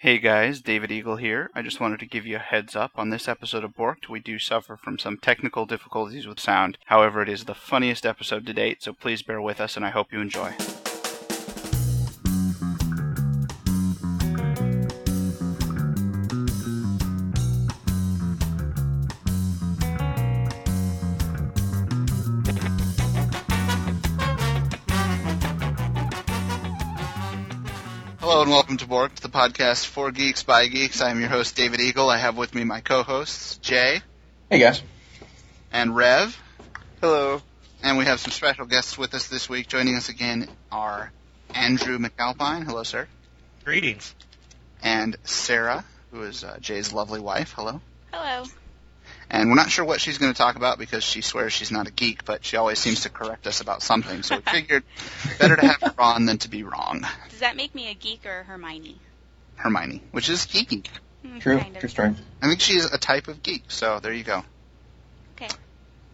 Hey guys, David Eagle here. I just wanted to give you a heads up on this episode of Borked. We do suffer from some technical difficulties with sound. However, it is the funniest episode to date, so please bear with us and I hope you enjoy. And welcome to Borked, the podcast for geeks by geeks. I am your host, David Eagle. I have with me my co-hosts, Jay Hey guys. and Rev. Hello. And we have some special guests with us this week. Joining us again are Andrew McAlpine. Hello, sir. Greetings. And Sarah, who is uh, Jay's lovely wife. Hello. Hello. And we're not sure what she's going to talk about because she swears she's not a geek, but she always seems to correct us about something. So we figured better to have her on than to be wrong. Does that make me a geek or a Hermione? Hermione, which is geeky. Hmm, True. Kind of. True story. I think she is a type of geek. So there you go. Okay.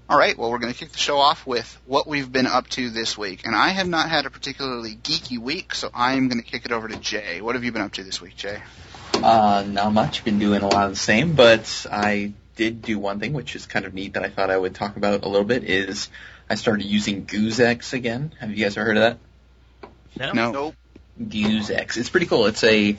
All right, well, we're going to kick the show off with what we've been up to this week. And I have not had a particularly geeky week, so I'm going to kick it over to Jay. What have you been up to this week, Jay? Uh, not much. Been doing a lot of the same, but I did do one thing which is kind of neat that I thought I would talk about a little bit. Is I started using GoozeX again. Have you guys ever heard of that? No. Nope. GoozeX. It's pretty cool. It's a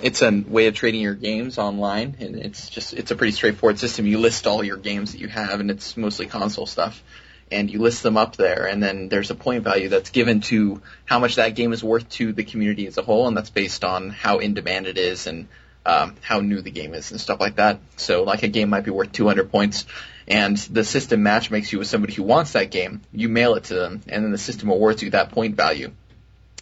it's a way of trading your games online, and it's just it's a pretty straightforward system. You list all your games that you have, and it's mostly console stuff. And you list them up there, and then there's a point value that's given to how much that game is worth to the community as a whole, and that's based on how in demand it is and um, how new the game is and stuff like that. So, like a game might be worth 200 points, and the system match makes you with somebody who wants that game. You mail it to them, and then the system awards you that point value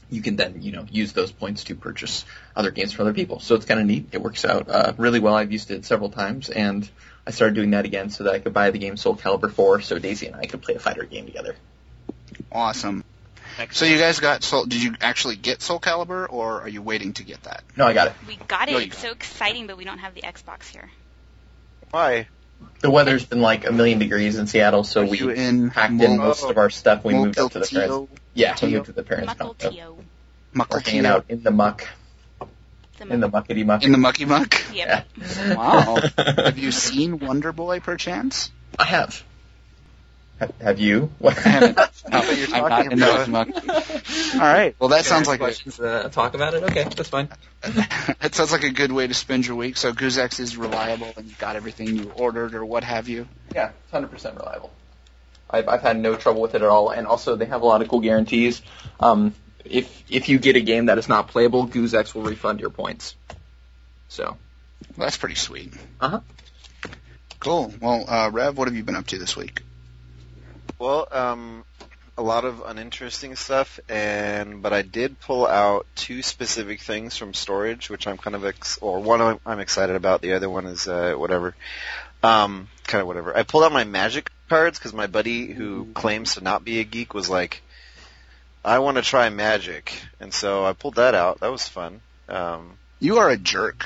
you can then you know use those points to purchase other games for other people. So it's kind of neat. It works out uh, really well. I've used it several times, and I started doing that again so that I could buy the game Soul Calibur 4, so Daisy and I could play a fighter game together. Awesome. So you guys got Soul? Did you actually get Soul Calibur, or are you waiting to get that? No, I got it. We got it. No, you it's so exciting, but we don't have the Xbox here. Why? The weather's been like a million degrees in Seattle, so Are we you in packed in most of our stuff. when We moved up to the parents. Mukilteo, Yeah, we moved to the parents' Muckle house. so Tio. We're hanging out in the muck, The in the muckety muck. in the mucky muck. Yep. Yeah. Wow. have you seen Wonder Boy, perchance? I have. Ha- Have you? What? I haven't. No, what you're I'm not talking in the muck. All right. Well, that sounds like a, questions. Uh, talk about it. Okay, that's fine. that sounds like a good way to spend your week. So GoozeX is reliable, and you got everything you ordered or what have you. Yeah, it's hundred percent reliable. I've I've had no trouble with it at all, and also they have a lot of cool guarantees. Um, if if you get a game that is not playable, GoozeX will refund your points. So, Well, that's pretty sweet. Uh-huh. Cool. Well, uh, Rev, what have you been up to this week? Well, um, a lot of uninteresting stuff, and but I did pull out two specific things from storage, which I'm kind of ex- or one I'm, I'm excited about. The other one is uh, whatever, um, kind of whatever. I pulled out my magic cards because my buddy who claims to not be a geek was like, "I want to try magic," and so I pulled that out. That was fun. Um, You are a jerk.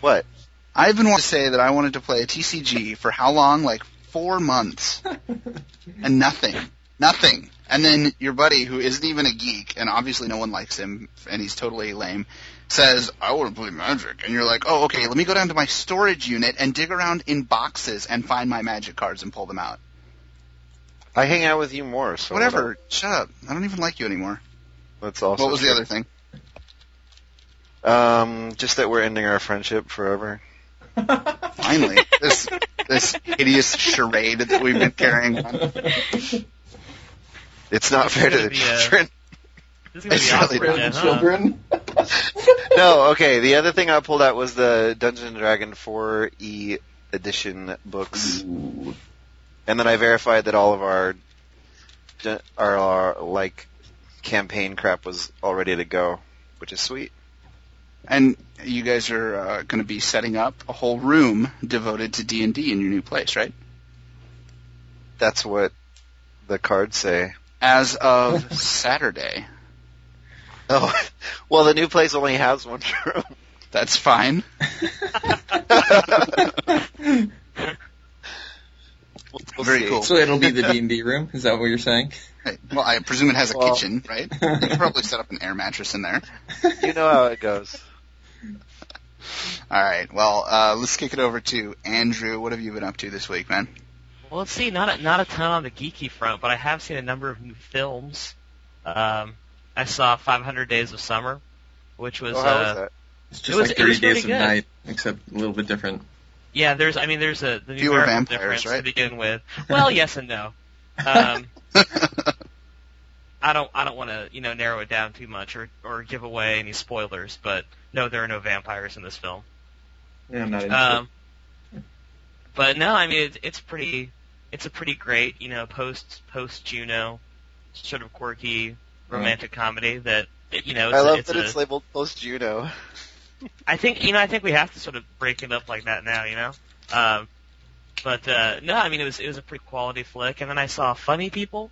what? I've been wanting to say that I wanted to play a TCG for how long? Like four months. and nothing. Nothing. And then your buddy, who isn't even a geek, and obviously no one likes him, and he's totally lame, says, I want to play Magic. And you're like, oh, okay, let me go down to my storage unit and dig around in boxes and find my Magic cards and pull them out. I hang out with you more, so Whatever. Shut up. I don't even like you anymore. That's also what was the other thing? Um, just that we're ending our friendship forever. Finally. this, this hideous charade that we've been carrying on. It's not fair to the This is gonna be, uh, children. This is gonna It's be really awkward not then, huh? children. no, okay. The other thing I pulled out was the Dungeon and Dragon 4E edition books, Ooh. and then I verified that all of our, our, our like campaign crap was all ready to go, which is sweet. And you guys are uh, going to be setting up a whole room devoted to D and D in your new place, right? That's what the cards say. As of Saturday. Oh, well, the new place only has one room. That's fine. We'll, we'll Very see. cool. So it'll be the D and D room. Is that what you're saying? Hey, Well, I presume it has a Well- kitchen, right? You can probably set up an air mattress in there. You know how it goes. All right. Well, uh, let's kick it over to Andrew. What have you been up to this week, man? Well, let's see. Not a, not a ton on the geeky front, but I have seen a number of new films. Um, I saw 500 Days of Summer, which was Oh, how uh, was that? It's It just was- like it 30 Days of good. Night, except a little bit different. yeah. There's I mean there's a the Fewer vampires, difference right? to begin with. Well, yes and no. Um, I don't I don't want to you know narrow it down too much or or give away any spoilers, but no, there are no vampires in this film. Yeah, I'm not Um, but no, I mean it, it's pretty. It's a pretty great, you know, post post Juno, sort of quirky romantic comedy that you know. It's I a- love it's that a- it's labeled post Juno. I think you know. I think we have to sort of break it up like that now. You know. Um, but uh, no, I mean it was it was a pretty quality flick, and then I saw Funny People,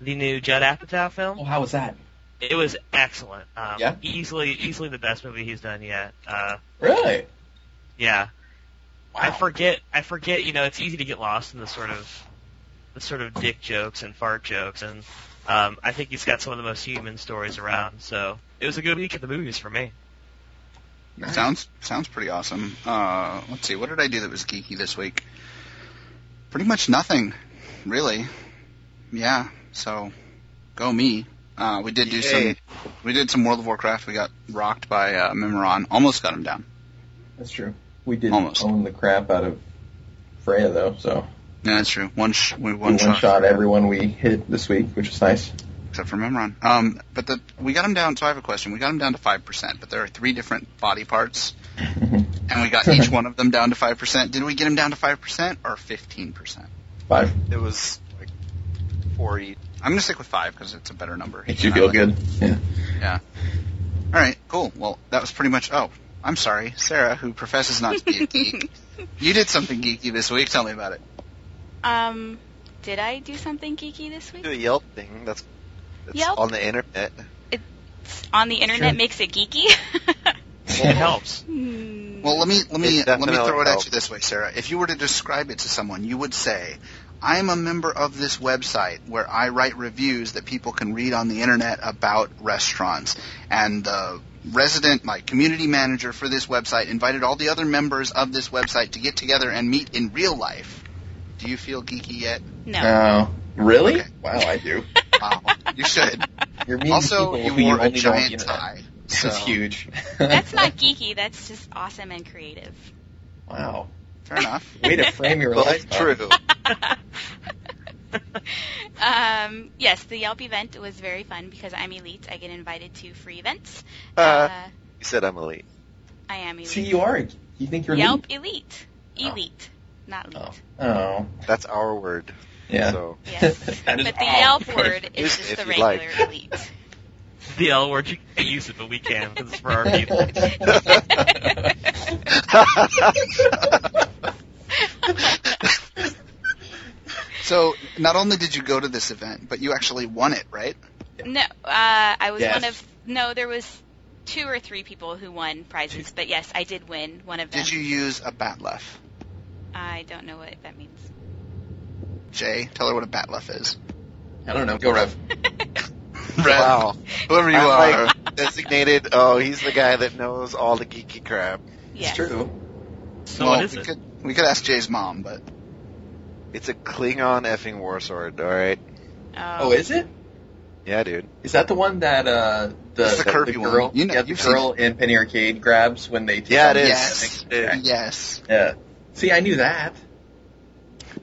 the new Judd Apatow film. Oh, how was that? It was excellent. Um, Yeah? Easily, easily the best movie he's done yet. Uh, Really? yeah. Wow. I forget. I forget. You know, it's easy to get lost in the sort of the sort of dick jokes and fart jokes, and um, I think he's got some of the most human stories around. So it was a good week at the movies for me. Nice. Sounds sounds pretty awesome. Uh, let's see. What did I do that was geeky this week? Pretty much nothing, really. Yeah. So, go me. Uh, we did do Yay. some. We did some World of Warcraft. We got rocked by uh, Mimiron. Almost got him down. That's true. We did Almost. own the crap out of Freya, though, so Yeah, that's true. One sh- we we one, one shot everyone we hit this week, which was nice. except for Mimiron. Um, but the we got him down. So I have a question. We got him down to five percent, but there are three different body parts, and we got each one of them down to five percent. Did we get him down to five percent or fifteen percent? Five. It was like four each. I'm gonna stick with five because it's a better number. Makes you feel good. Yeah. Yeah. All right, cool. Well, that was pretty much. Oh, I'm sorry, Sarah, who professes not to be a geek. you did something geeky this week. Tell me about it. Um, did I do something geeky this week? Do a Yelp thing. That's, that's Yelp? on the internet. It's On the internet Sure. makes it geeky. It helps. Hmm. Well, let me let me let me definitely throw it at you this way, Sarah. If you were to describe it to someone, you would say, "I'm a member of this website where I write reviews that people can read on the internet about restaurants." And the resident, like community manager for this website, invited all the other members of this website to get together and meet in real life. Do you feel geeky yet? no. Oh, really? Okay. Wow, I do. Wow, you should. You're meeting Also, you who wore only a know on the giant tie. So, That's huge. That's not geeky. That's just awesome and creative. Wow. Fair enough. Way to frame your Well, life. true. Um, yes, the Yelp event was very fun because I'm elite. I get invited to free events. Uh, you said I'm elite. I am elite. See, you are. You think you're Yelp elite? elite. Elite, not elite. Oh. Oh. That's our word. Yeah. So Yes. But the. Yelp word is just it the if you like. regular elite. The L word you can't use it, but we can because it's for our people. So, not only did you go to this event, but you actually won it, right? No, uh, I was Yes. one of no. There was two or three people who won prizes, but yes, I did win one of them. Did you use a bat'leth? I don't know what that means. Jay, tell her what a bat'leth is. I don't know. Go Rev. Rev, wow. whoever you I'm are. like designated. Oh, he's the guy that knows all the geeky crap. yes. It's true. So well, what is we it? could we could ask Jay's mom, but It's a Klingon effing war sword. All right. Oh, is it? Yeah, dude. Is that the one that uh the, It's the curvy one. girl You know- yeah, the you've seen girl in Penny Arcade grabs when they take Yeah, on it the- is. yes, Okay. yes. Yeah. See, I knew that.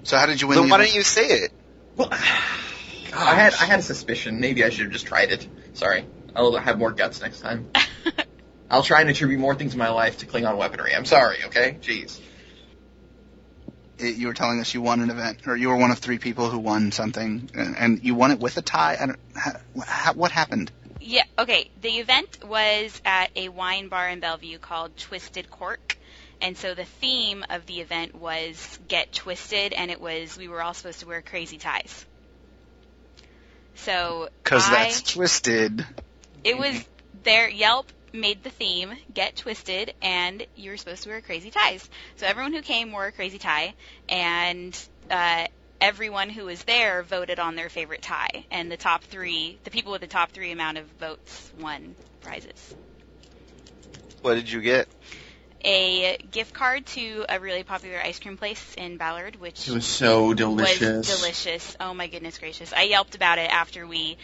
So how did you win? So the why event? don't you say it? Well, I had I had a suspicion. Maybe I should have just tried it. Sorry. I'll have more guts next time. I'll try and attribute more things in my life to Klingon weaponry. I'm sorry, okay? Jeez. It- you were telling us you won an event, or you were one of three people who won something, and, and you won it with a tie. I don't, ha, ha, what happened? Yeah, okay. The event was at a wine bar in Bellevue called Twisted Cork. And so the theme of the event was Get Twisted, and it was we were all supposed to wear crazy ties. So Because that's twisted. it was their Yelp made the theme Get Twisted, and you were supposed to wear crazy ties. So everyone who came wore a crazy tie, and uh, everyone who was there voted on their favorite tie, and the top three, the people with the top three amount of votes won prizes. What did you get? a gift card to a really popular ice cream place in Ballard, which It was so delicious. was delicious. Oh my goodness gracious! I yelped about it after we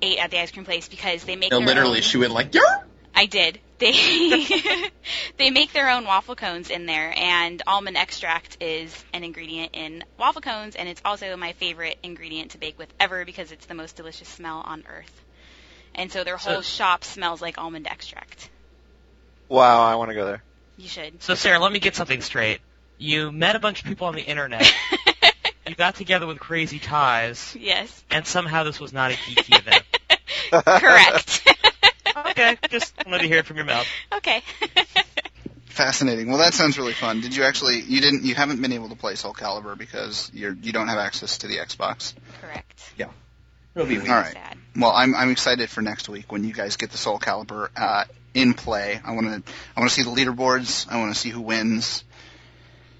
ate at the ice cream place because they make No, literally, own- she went like, "Yarr!" I did. They they make their own waffle cones in there, and almond extract is an ingredient in waffle cones, and it's also my favorite ingredient to bake with ever because it's the most delicious smell on earth. And so their So- whole shop smells like almond extract. Wow, I want to go there. You should. So Sarah, let me get something straight. You met a bunch of people on the internet. you got together with crazy ties, yes. and somehow this was not a geeky event. Correct. Okay, just wanted to hear it from your mouth. okay. Fascinating. Well, that sounds really fun. Did you actually? You didn't. You haven't been able to play Soul Calibur because you're you don't have access to the Xbox. Correct. Yeah. It'll be weird. All right. Sad. Well, I'm I'm excited for next week when you guys get the Soul Calibur uh, in play. I want to I want to see the leaderboards. I want to see who wins.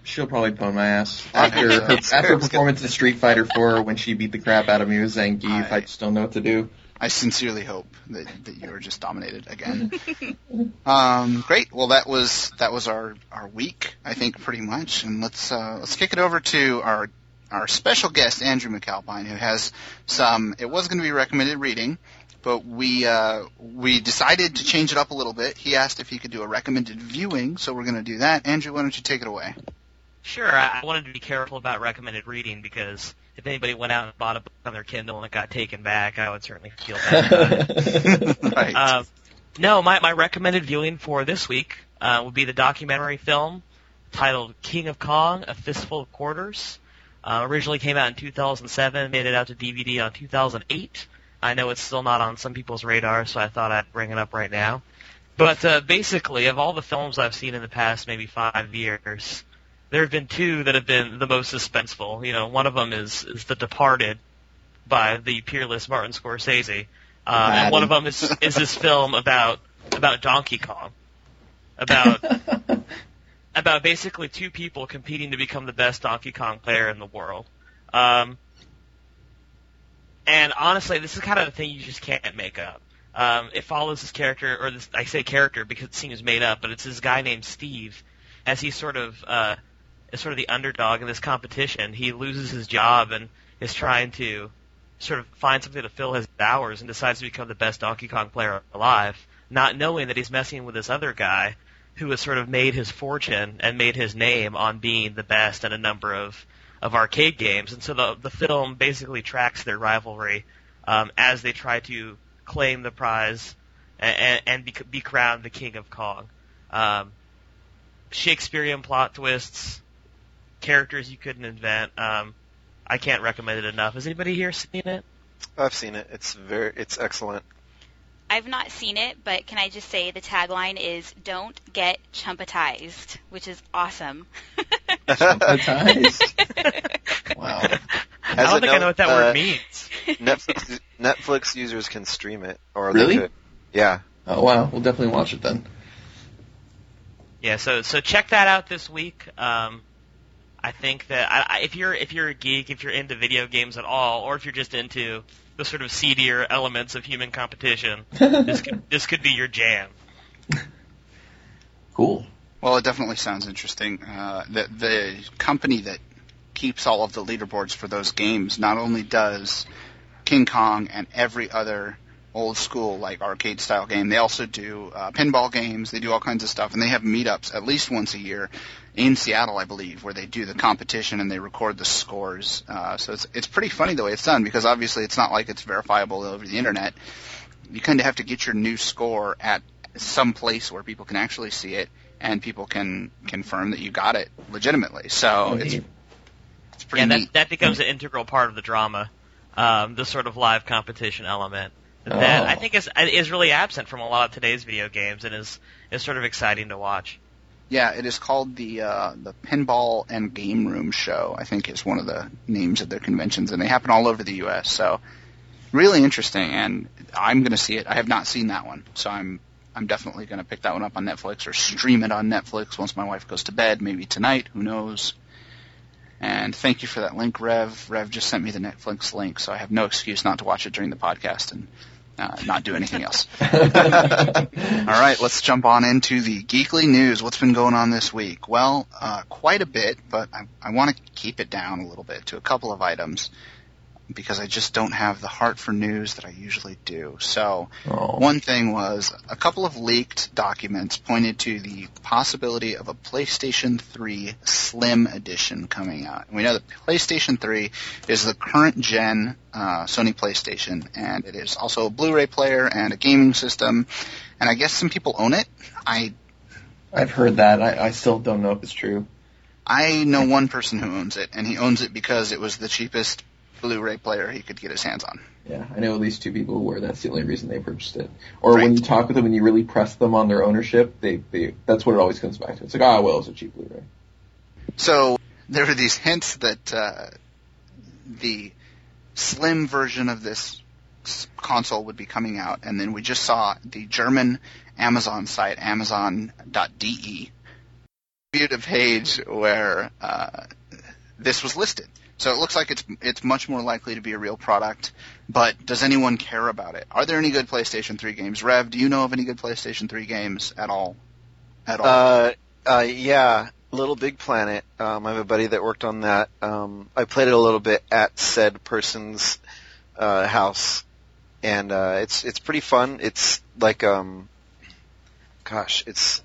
She'll probably pwn my ass after her, after her performance in Street Fighter 4 when she beat the crap out of me with Zangief. I- I just don't know what to do. I sincerely hope that, that you are just dominated again. um, great. Well, that was that was our, our week, I think, pretty much. And let's uh, let's kick it over to our our special guest, Andrew McAlpine, who has some. It was going to be recommended reading, but we uh, we decided to change it up a little bit. He asked if he could do a recommended viewing, so we're going to do that. Andrew, why don't you take it away? Sure, I I wanted to be careful about recommended reading because if anybody went out and bought a book on their Kindle and it got taken back, I would certainly feel bad about it. right. Uh, no, my, my recommended viewing for this week uh, would be the documentary film titled King of Kong, A Fistful of Quarters. Uh, originally came out in 2007, made it out to DVD on 2008. I know it's still not on some people's radar, so I thought I'd bring it up right now. But uh, basically, of all the films I've seen in the past maybe five years, there have been two that have been the most suspenseful. You know, one of them is, is The Departed by the peerless Martin Scorsese. Uh, and one of them is is this film about about Donkey Kong, about about basically two people competing to become the best Donkey Kong player in the world. Um, and honestly, this is kind of the thing you just can't make up. Um, it follows this character, or this I say character because it seems made up, but it's this guy named Steve, as he sort of uh, is sort of the underdog in this competition. He loses his job and is trying to sort of find something to fill his hours and decides to become the best Donkey Kong player alive, not knowing that he's messing with this other guy who has sort of made his fortune and made his name on being the best in a number of of arcade games. And so the the film basically tracks their rivalry um, as they try to claim the prize and, and be, be crowned the king of Kong. Um, Shakespearean plot twists, characters you couldn't invent. Um, I can't recommend it enough. Has anybody here seen it? I've seen it. It's very, it's excellent. I've not seen it, but can I just say the tagline is "Don't get chumpatized," which is awesome. Chumpatized? Wow. I don't a think I know what that uh, word means. Netflix Netflix users can stream it, or Really? they could. Yeah. Oh wow, we'll definitely watch it then. Yeah, so so check that out this week. Um, I think that I, I, if you're if you're a geek, if you're into video games at all, or if you're just into the sort of seedier elements of human competition, this could this could be your jam. Cool. Well, it definitely sounds interesting. Uh, the the company that keeps all of the leaderboards for those games not only does King Kong and every other old school like arcade style game, they also do uh, pinball games. They do all kinds of stuff, and they have meetups at least once a year in Seattle, I believe, where they do the competition and they record the scores. Uh, so it's it's pretty funny the way it's done because obviously it's not like it's verifiable over the internet. You kind of have to get your new score at some place where people can actually see it and people can confirm that you got it legitimately. So Oh, it's it's pretty yeah, neat. that that becomes an integral part of the drama, um, the sort of live competition element that Oh. I think is is really absent from a lot of today's video games and is is sort of exciting to watch. Yeah, it is called the uh, the Pinball and Game Room Show. I think is one of the names of their conventions, and they happen all over the U.S. So really interesting, and I'm going to see it. I have not seen that one, so I'm I'm definitely going to pick that one up on Netflix or stream it on Netflix once my wife goes to bed, maybe tonight. Who knows? And thank you for that link, Rev. Rev just sent me the Netflix link, so I have no excuse not to watch it during the podcast and uh, not do anything else. All right, let's jump on into the geekly news. What's been going on this week? Well, uh, quite a bit, but I, I want to keep it down a little bit to a couple of items because I just don't have the heart for news that I usually do. So, Oh. one thing was a couple of leaked documents pointed to the possibility of a PlayStation 3 Slim Edition coming out. And we know that PlayStation 3 is the current gen uh, Sony PlayStation, and it is also a Blu-ray player and a gaming system. And I guess some people own it. I I've heard that. I, I still don't know if it's true. I know one person who owns it, and he owns it because it was the cheapest Blu-ray player he could get his hands on. Yeah, I know at least two people where that's the only reason they purchased it. Or Right. when you talk with them and you really press them on their ownership, they, they that's what it always comes back to. It's like, ah, well, it's a cheap Blu-ray. So there were these hints that uh, the slim version of this console would be coming out, and then we just saw the German Amazon site, Amazon.de, viewed a page where uh, this was listed. So it looks like it's it's much more likely to be a real product. But does anyone care about it? Are there any good PlayStation 3 games? Rev, do you know of any good PlayStation 3 games at all? At all? Uh, uh, yeah, Little Big Planet. Um, I have a buddy that worked on that. Um, I played it a little bit at said person's uh, house, and uh, it's it's pretty fun. It's like um, gosh, it's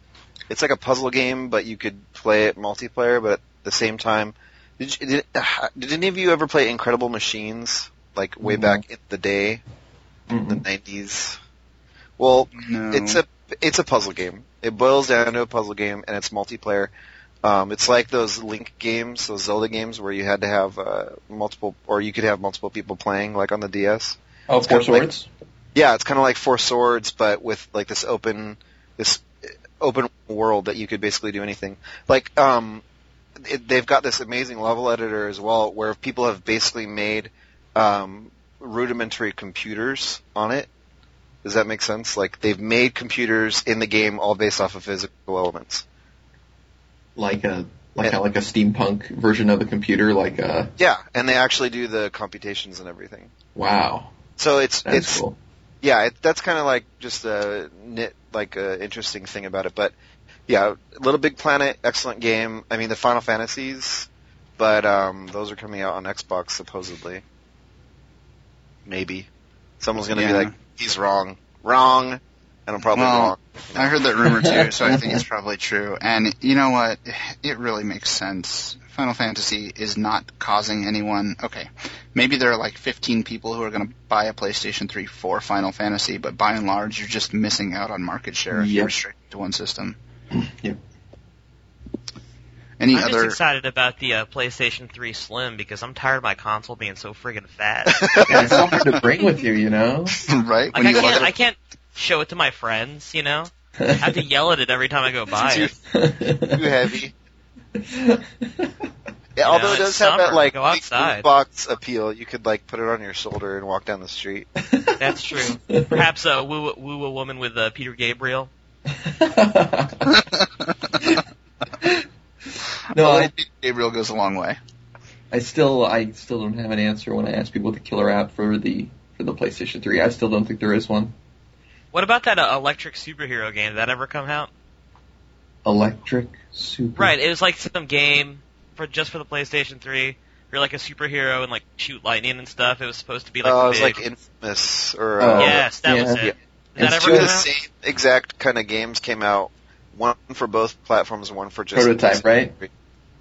it's like a puzzle game, but you could play it multiplayer. But at the same time, did you, did, uh, did any of you ever play Incredible Machines? Like way No. back in the day, in the nineties. Well, no. it's a it's a puzzle game. It boils down to a puzzle game, and it's multiplayer. Um, it's like those Link games, those Zelda games, where you had to have uh, multiple, or you could have multiple people playing, like on the DS. Oh, It's Four of like- Yeah, it's kind of like Four Swords, but with like this open, this open world that you could basically do anything. Like, um, it, they've got this amazing level editor as well, where people have basically made um, rudimentary computers on it. Does that make sense? Like they've made computers in the game all based off of physical elements. like a like Yeah. a, like a steampunk version of the computer. Like a Yeah, and they actually do the computations and everything. wow, So it's that's it's cool. yeah, it, that's kind of like just a nit, like a interesting thing about it. But yeah, Little Big Planet, excellent game. I mean, the Final Fantasies, but um, those are coming out on Xbox supposedly. Maybe someone's gonna Yeah. be like, "He's wrong, wrong," and I'm probably Well, wrong. I heard that rumor too, so I think it's probably true. And you know what? It really makes sense. Final Fantasy is not causing anyone. Okay, maybe there are like 15 people who are going to buy a PlayStation 3 for Final Fantasy, but by and large, you're just missing out on market share if Yep. you're restricted to one system. Yep. Any I'm just excited about the uh, PlayStation 3 Slim because I'm tired of my console being so friggin' fat. Yeah, it's so hard to bring with you, you know. right? Like When I you can't, at I can't show it to my friends, you know. I have to yell at it every time I go by Too, too heavy. You Yeah, although know, it does it's have summer. that like Go outside. box appeal. You could like put it on your shoulder and walk down the street. That's true. Perhaps uh, woo woo a woman with uh, Peter Gabriel. no, I, little Gabriel goes a long way. I still I still don't have an answer when I ask people the killer app for the for the PlayStation 3. I still don't think there is one. What about that uh, electric superhero game? Did that ever come out? Electric Super. Right, it was like some game for just for the PlayStation 3. You're like a superhero and like shoot lightning and stuff. It was supposed to be like Oh, a it was like Infamous or Oh, uh, yes, that was yeah. it. Did And two of the out? same exact kind of games came out. One for both platforms, one for just Prototype, right?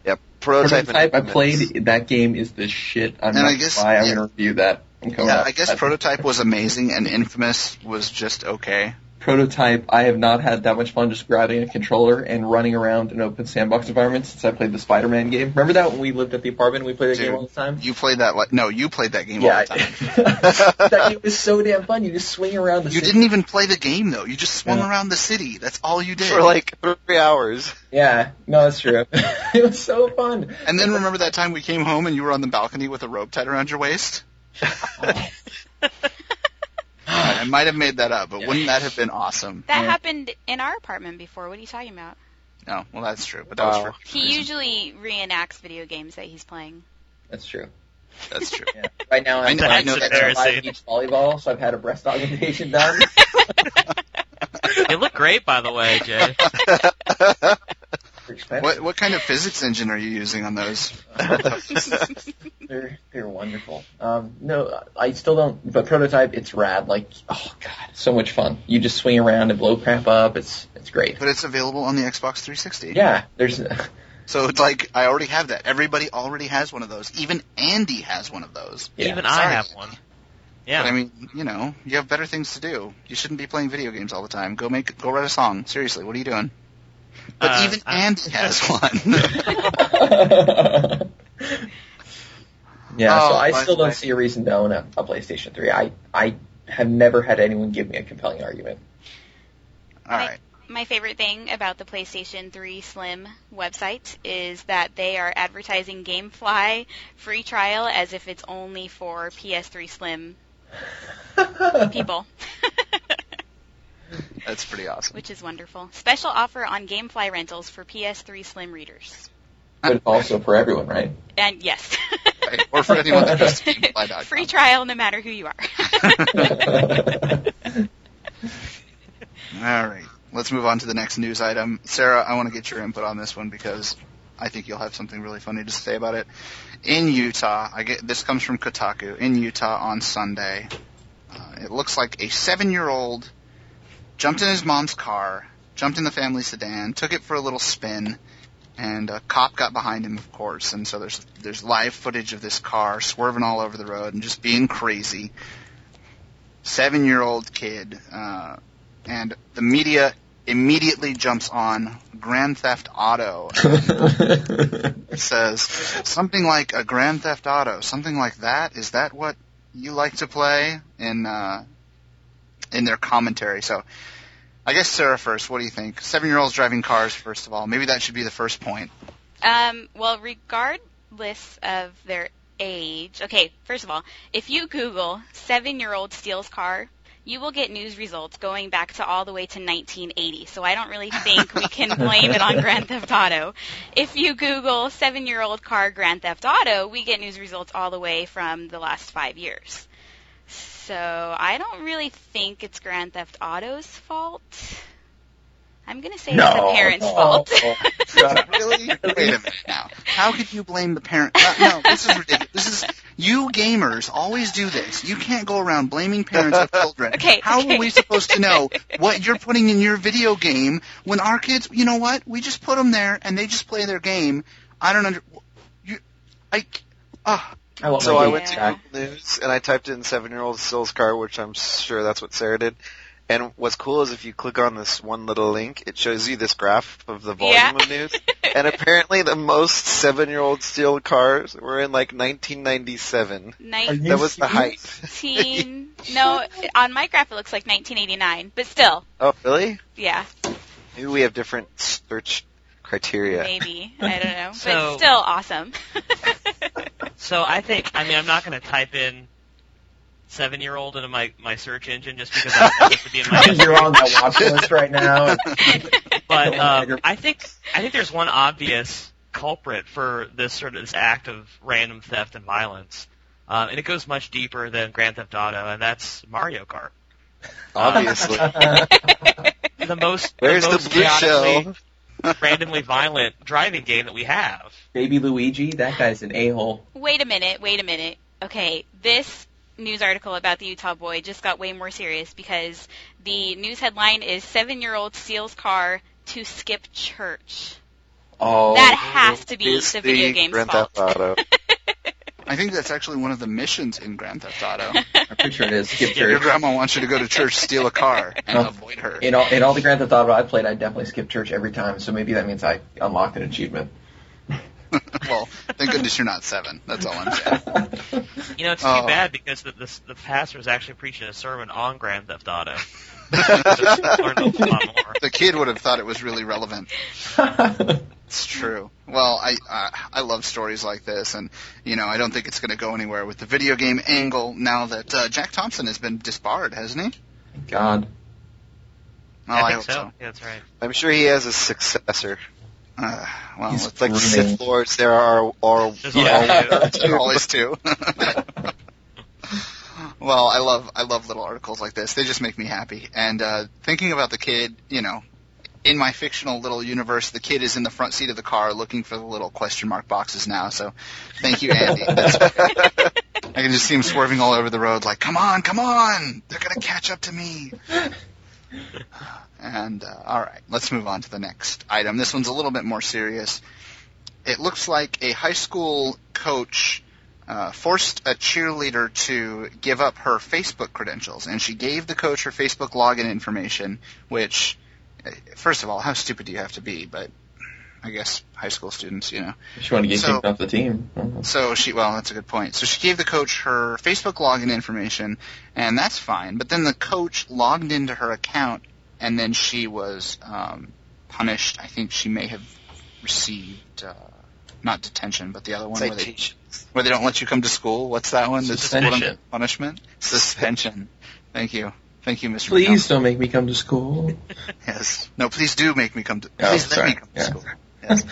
Yeah, prototype. and Prototype. I played that game is the shit. I'm And not I guess- gonna lie, I'm yeah. gonna review that. Yeah, out. I guess Prototype was amazing, and Infamous was just okay. Prototype. I have not had that much fun just grabbing a controller and running around an open sandbox environment since I played the Spider-Man game. Remember that when we lived at the apartment and we played that Dude. game all the time? You played that like no, you played that game Yeah, all the time. That game was so damn fun. You just swing around the. You city. didn't even play the game though. You just swung Yeah. around the city. That's all you did. for like three hours. Yeah, no, that's true. it was so fun. and then remember that time we came home and you were on the balcony with a rope tied around your waist? I might have made that up, but wouldn't that have been awesome? That Yeah. happened in our apartment before. What are you talking about? No, well that's true, but that was Wow. for He usually reenacts video games that he's playing. That's true. That's true. Yeah. Right now I I'm know- I playing know that's Survive beach volleyball, so I've had a breast augmentation done. They look great, by the way, Jay. They're expensive. What what kind of physics engine are you using on those? They're they're wonderful. Um, no, I still don't. But prototype, it's rad. Like, oh god, so much fun. You just swing around and blow crap up. It's it's great. But it's available on the Xbox 360. Yeah, there's So it's like I already have that. Everybody already has one of those. Even Andy has one of those. yeah. Even Sorry. I have one. Yeah. But I mean, you know, you have better things to do. You shouldn't be playing video games all the time. Go make go write a song. Seriously, what are you doing? But Uh, even I- Andy has one. yeah, so Oh, I by still don't see a reason to own a, a PlayStation 3. I I have never had anyone give me a compelling argument. all right. My favorite thing about the PlayStation 3 Slim website is that they are advertising GameFly free trial as if it's only for PS3 Slim people, That's pretty awesome. which is wonderful. Special offer on GameFly rentals for PS3 Slim readers. but also for everyone, right? And yes, Right. Or for anyone that goes to gamefly.com. free trial no matter who you are. All right. Let's move on to the next news item. Sarah, I want to get your input on this one because I think you'll have something really funny to say about it. In Utah, I get this comes from Kotaku. In Utah on Sunday, uh, it looks like a seven-year-old jumped in his mom's car, jumped in the family sedan, took it for a little spin, and a cop got behind him, of course. And so there's there's live footage of this car swerving all over the road and just being crazy. Seven-year-old kid. Uh, and the media immediately jumps on Grand Theft Auto. It says something like a Grand Theft Auto, something like that. Is that what you like to play in uh, in their commentary? So, I guess Sarah first. What do you think? Seven-year-olds driving cars. First of all, maybe that should be the first point. Um, well, regardless of their age, okay, first of all, if you Google seven year old steals car, you will get news results going back to all the way to 1980. So I don't really think we can blame it on Grand Theft Auto. If you Google seven year old car Grand Theft Auto, we get news results all the way from the last five years. So I don't really think it's Grand Theft Auto's fault. I'm gonna say it's the parents' no. fault. Shut up. Really? Wait a minute now. How could you blame the parent? No, no, this is ridiculous. This is you gamers always do this. You can't go around blaming parents of children. Okay, How okay. are we supposed to know what you're putting in your video game when our kids? You know what? We just put them there and they just play their game. I don't under. You, I. Ah. I want So my I game went to back. Google News and I typed in seven-year-old Stills car, which I'm sure that's what Sarah did. And what's cool is if you click on this one little link, it shows you this graph of the volume Yeah. of news. And apparently the most seven-year-old steel cars were in like 1997. Are you That was the height. 19 no on my graph it looks like 1989 but still Oh, really? yeah Maybe we have different search criteria. maybe i don't know So- but still awesome So I think, I mean, I'm not going to type in seven year old into my, my search engine just because I want it to be in my You're on that watch list right now. But um, I think I think there's one obvious culprit for this sort of this act of random theft and violence, um, and it goes much deeper than Grand Theft Auto, and that's Mario Kart. Obviously. The most Where's the the blue chaotically, shell? Randomly violent driving game that we have. Baby Luigi, that guy's an a-hole. wait a minute wait a minute okay this news article about the utah boy just got way more serious because the news headline is seven year old steals car to skip church Oh, that has to be Is the video the game's Grand fault Theft Auto. I think that's actually one of the missions in Grand Theft Auto. I'm pretty sure it is. Skip Your church. grandma wants you to go to church, steal a car, and Oh. avoid her. In all, in all the Grand Theft Auto I played, I definitely skipped church every time. So maybe that means I unlocked an achievement. well, thank goodness you're not seven. That's all I'm saying. You know, it's too Oh. bad because the, the the pastor was actually preaching a sermon on Grand Theft Auto. Learned a lot more. The kid would have thought it was really relevant. It's true. Well, I uh, I love stories like this, and you know I don't think it's going to go anywhere with the video game angle now that uh, Jack Thompson has been disbarred, hasn't he? God. Oh, I think hope so. so. Yeah, that's right. I'm sure he has a successor. Uh, well, He's It's like Grooming. Sith Lords. There are are There's Yeah. only two. There always two. well, I love I love little articles like this. They just make me happy. And uh, thinking about the kid, you know, in my fictional little universe, the kid is in the front seat of the car looking for the little question mark boxes now. So, thank you, Andy. I can just see him swerving all over the road, like, "Come on, come on! They're gonna catch up to me." And uh, all right, let's move on to the next item. This one's a little bit more serious. It looks like a high school coach uh, forced a cheerleader to give up her Facebook credentials, and she gave the coach her Facebook login information. Which, uh, first of all, how stupid do you have to be? But I guess high school students, you know. She wanted to get So- kicked off the team. So she, well, that's a good point. So she gave the coach her Facebook login information, and that's fine. But then the coach logged into her account, and then she was um, punished. I think she may have received uh, not detention, but the other one where they citations. Where they don't let you come to school. What's that one? The Suspension. school punishment. Suspension. Thank you. Thank you, Mr. Please don't make me come to school. Yes. No, please do make me come to. Oh, Please let me come to Yeah. school. Yes.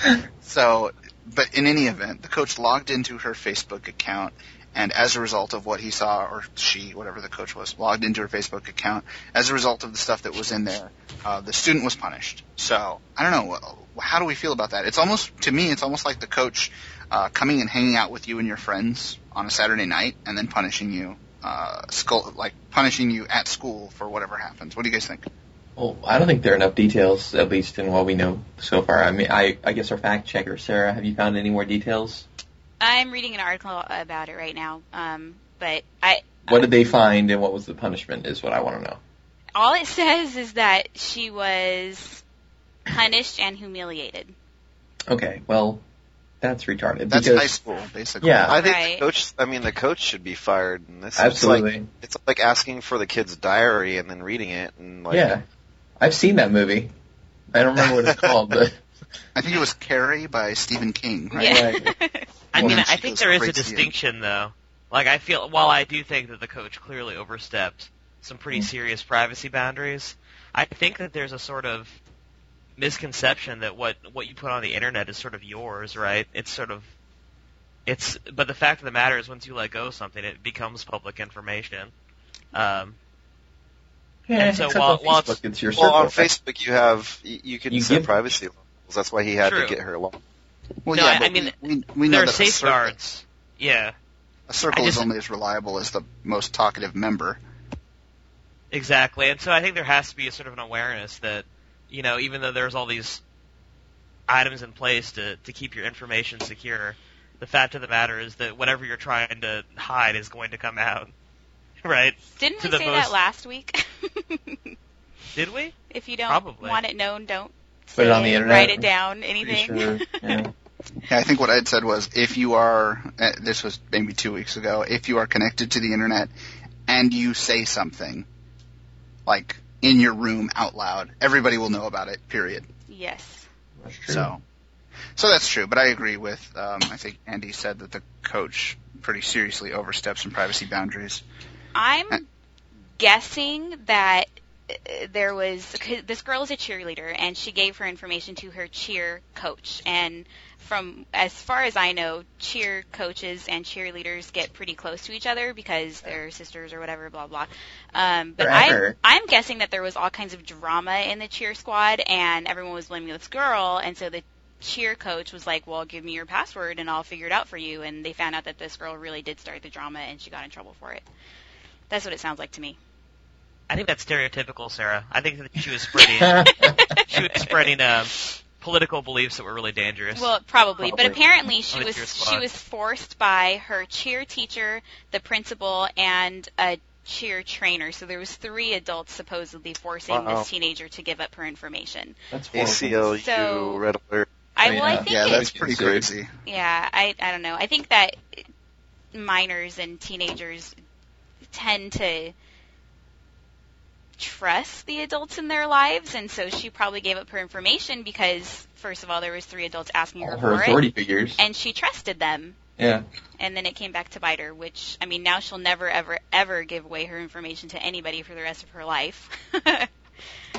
So, but in any event, the coach logged into her Facebook account, and as a result of what he saw, or she, whatever the coach was, logged into her Facebook account. As a result of the stuff that was in there, uh, the student was punished. So, I don't know. How do we feel about that? It's almost, to me, it's almost like the coach uh, coming and hanging out with you and your friends on a Saturday night, and then punishing you, uh, skull, like punishing you at school for whatever happens. What do you guys think? Well, I don't think there are enough details, at least in what we know so far. I mean, I, I guess our fact checker, Sarah, have you found any more details? I'm reading an article about it right now, um, but I What did they find and what was the punishment is what I want to know. all it says is that she was punished and humiliated. Okay, well, that's retarded. That's because, high school, basically. Yeah. I think Right. the coach. I mean, the coach should be fired. In this, Absolutely. It's like, it's like asking for the kid's diary and then reading it and like. yeah. I've seen that movie. I don't remember what it's called, but I think it was Carrie by Stephen King, right? Yeah. I mean, I think there is a distinction though. Like I feel, while I do think that the coach clearly overstepped some pretty Mm. serious privacy boundaries, I think that there's a sort of misconception that what what you put on the internet is sort of yours, right? It's sort of it's but the fact of the matter is once you let go of something it becomes public information. Um yeah, And so while- on while Facebook, it's- it's your Well, on. Facebook you have you can You set give- privacy levels. That's why he had True. to get her along. Well, No, yeah, I- but I mean, we, we, we know there are that a circle, safeguards. Yeah. a circle I is only as reliable as the most talkative member. Exactly. And so I think there has to be a sort of an awareness that, you know, even though there's all these items in place to, to keep your information secure, the fact of the matter is that whatever you're trying to hide is going to come out. Right? Didn't To we say most- that last week? Did we? if you don't Probably. want it known, don't Put it on the internet. Write it down. Anything. sure. Yeah. Yeah, I think what I had said was if you are, uh, this was maybe two weeks ago, if you are connected to the internet and you say something, like in your room out loud, everybody will know about it, period. yes. That's true. So, so that's true. But I agree with. Um, I think Andy said that the coach pretty seriously oversteps some privacy boundaries. I'm guessing that uh, there was 'cause this girl is a cheerleader and she gave her information to her cheer coach and from as far as I know cheer coaches and cheerleaders get pretty close to each other because they're sisters or whatever blah blah. Um but I'm I'm guessing that there was all kinds of drama in the cheer squad and everyone was blaming this girl. And so the cheer coach was like well give me your password and I'll figure it out for you. And they found out that this girl really did start the drama and she got in trouble for it. That's what it sounds like to me. I think that's stereotypical, Sarah. I think that she was spreading she was spreading um, political beliefs that were really dangerous. Well, probably, but apparently she was she was forced by her cheer teacher, the principal, and a cheer trainer. So there was three adults supposedly forcing Wow. this teenager to give up her information. That's horrible. ACLU, So- red alert. I well, I yeah. think Yeah, it, that's pretty crazy. yeah, I I don't know. I think that minors and teenagers tend to trust the adults in their lives and so she probably gave up her information because first of all there was three adults asking her All her for authority it figures. and she trusted them yeah. and then it came back to bite her which i mean now she'll never ever ever give away her information to anybody for the rest of her life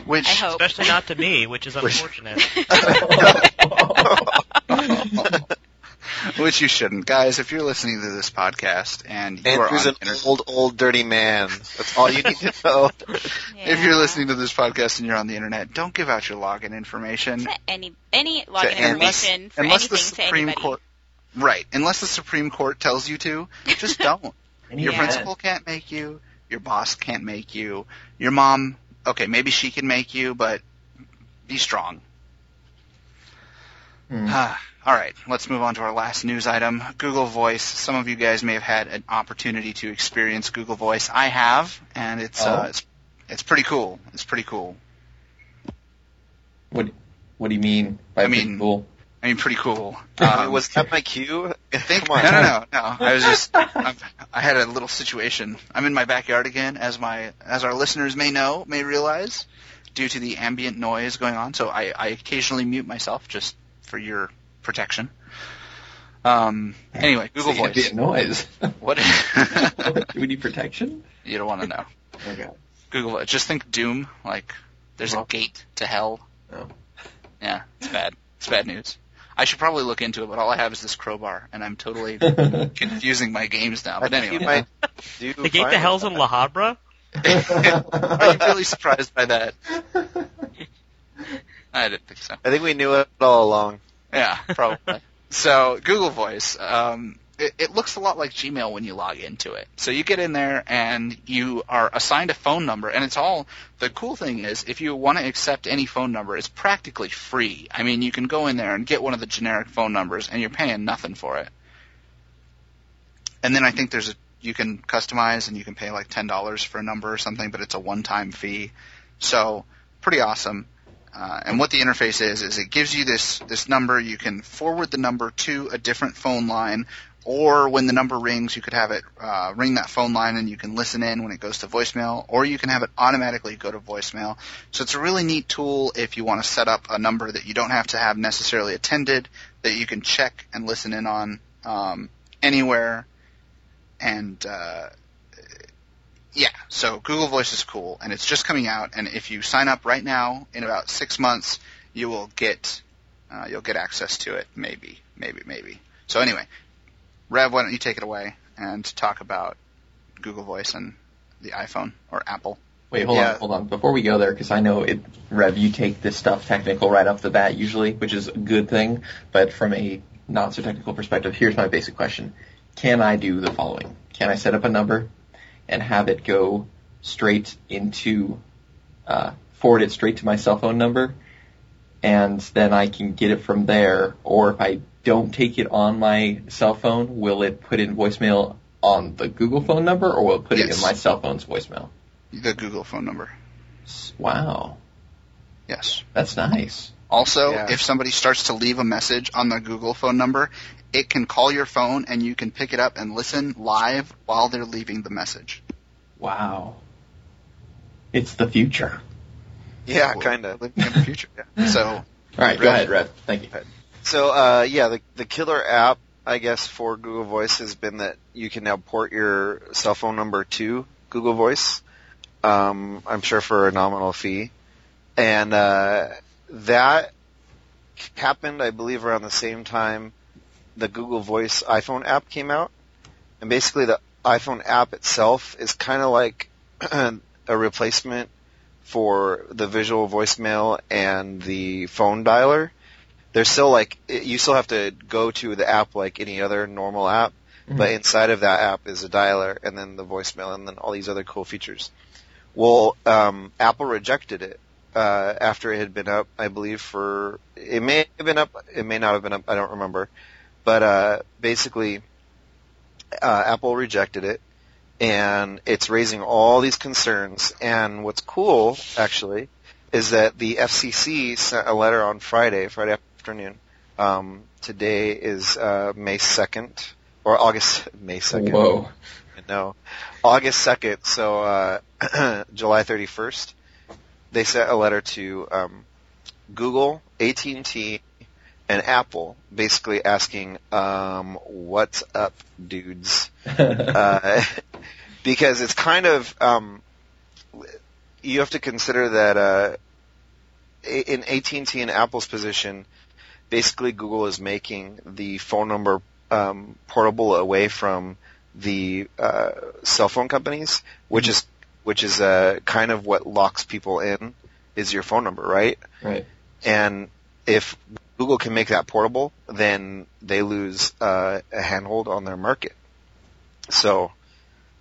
Which I hope. Especially not to me, which is unfortunate. which you shouldn't, guys. If you're listening to this podcast and you Andrew's are an on internet, old, old, dirty man. That's all you need to know. if you're listening to this podcast and you're on the internet, don't give out your login information. To any any login unless- information for unless the anything to Supreme anybody. Court, right? Unless the Supreme Court tells you to, just don't. Your Yeah. principal can't make you. Your boss can't make you. Your mom, okay, maybe she can make you, but be strong. Hmm. All right, let's move on to our last news item. Google Voice. Some of you guys may have had an opportunity to experience Google Voice. I have, and it's Oh. uh, it's it's pretty cool. It's pretty cool. What What do you mean by I mean, cool? I mean, pretty cool. I Um, was that my cue? Think, Come on. no, no, no, no. I was just, I'm, I had a little situation. I'm in my backyard again, as my, as our listeners may know, may realize, due to the ambient noise going on. So I, I occasionally mute myself just for your protection. Um. Anyway, Google It's Voice. noise. What? Do we need protection? you don't want to know. Okay. Google Voice. Just think Doom. Like, there's a Oh. gate to hell. Oh. Yeah, it's bad. It's bad news. I should probably look into it, but all I have is this crowbar, and I'm totally confusing my games now. But anyway. might the gate to hell's in. La Habra. I'm really surprised by that. I didn't think so. I think we knew it all along. Yeah, probably. so Google Voice, um, it, it looks a lot like Gmail when you log into it. So you get in there and you are assigned a phone number, and it's all. The cool thing is, if you want to accept any phone number, it's practically free. I mean, you can go in there and get one of the generic phone numbers, and you're paying nothing for it. And then I think there's a you can customize and you can pay like ten dollars for a number or something, but it's a one-time fee. So pretty awesome. Uh, and what the interface is is it gives you this this number. You can forward the number to a different phone line, or when the number rings, you could have it uh, ring that phone line, and you can listen in when it goes to voicemail, or you can have it automatically go to voicemail. So it's a really neat tool if you want to set up a number that you don't have to have necessarily attended, that you can check and listen in on um, anywhere. And uh, yeah, so Google Voice is cool, and it's just coming out. And if you sign up right now, in about six months, you will get uh, you'll get access to it. Maybe, maybe, maybe. So anyway, Rev, why don't you take it away and talk about Google Voice and the iPhone or Apple? Wait, hold Yeah. on, hold on. Before we go there, because I know it, Rev, you take this stuff technical right off the bat usually, which is a good thing. But from a not so technical perspective, here's my basic question: Can I do the following? Can I set up a number and have it go straight into uh, forward it straight to my cell phone number, and then I can get it from there? Or if I don't take it on my cell phone, will it put in voicemail on the Google phone number, or will it put it in my cell phone's voicemail? The Google phone number. Wow, Yes. that's nice. Also, Yeah. if somebody starts to leave a message on the Google phone number, it can call your phone and you can pick it up and listen live while they're leaving the message. Wow. It's the future. Yeah, kind of. Living in the future. Yeah. So, All right, go ahead, Red. Thank you. So, uh, yeah, the, the killer app, I guess, for Google Voice has been that you can now port your cell phone number to Google Voice. Um, I'm sure for a nominal fee. And, uh, that happened, I believe, around the same time the Google Voice iPhone app came out. And basically the iPhone app itself is kind of like a replacement for the visual voicemail and the phone dialer there's still like you still have to go to the app like any other normal app, but inside of that app is a dialer and then the voicemail and then all these other cool features. Well, um, Apple rejected it uh, after it had been up, I believe for it may have been up, it may not have been up, I don't remember, but uh, basically uh, Apple rejected it. And it's raising all these concerns. And what's cool, actually, is that the FCC sent a letter on Friday, Friday afternoon. Um, today is uh, May 2nd, or August, May 2nd. Whoa. No, August 2nd, so uh, July 31st. They sent a letter to um, Google, AT&T, and Apple, basically asking, um, "What's up, dudes?" uh, because it's kind of, um, you have to consider that uh, in AT&T and Apple's position, basically Google is making the phone number um, portable away from the uh, cell phone companies, which is which is uh, kind of what locks people in is your phone number, right? Right. And if Google can make that portable, then they lose uh, a handhold on their market. So,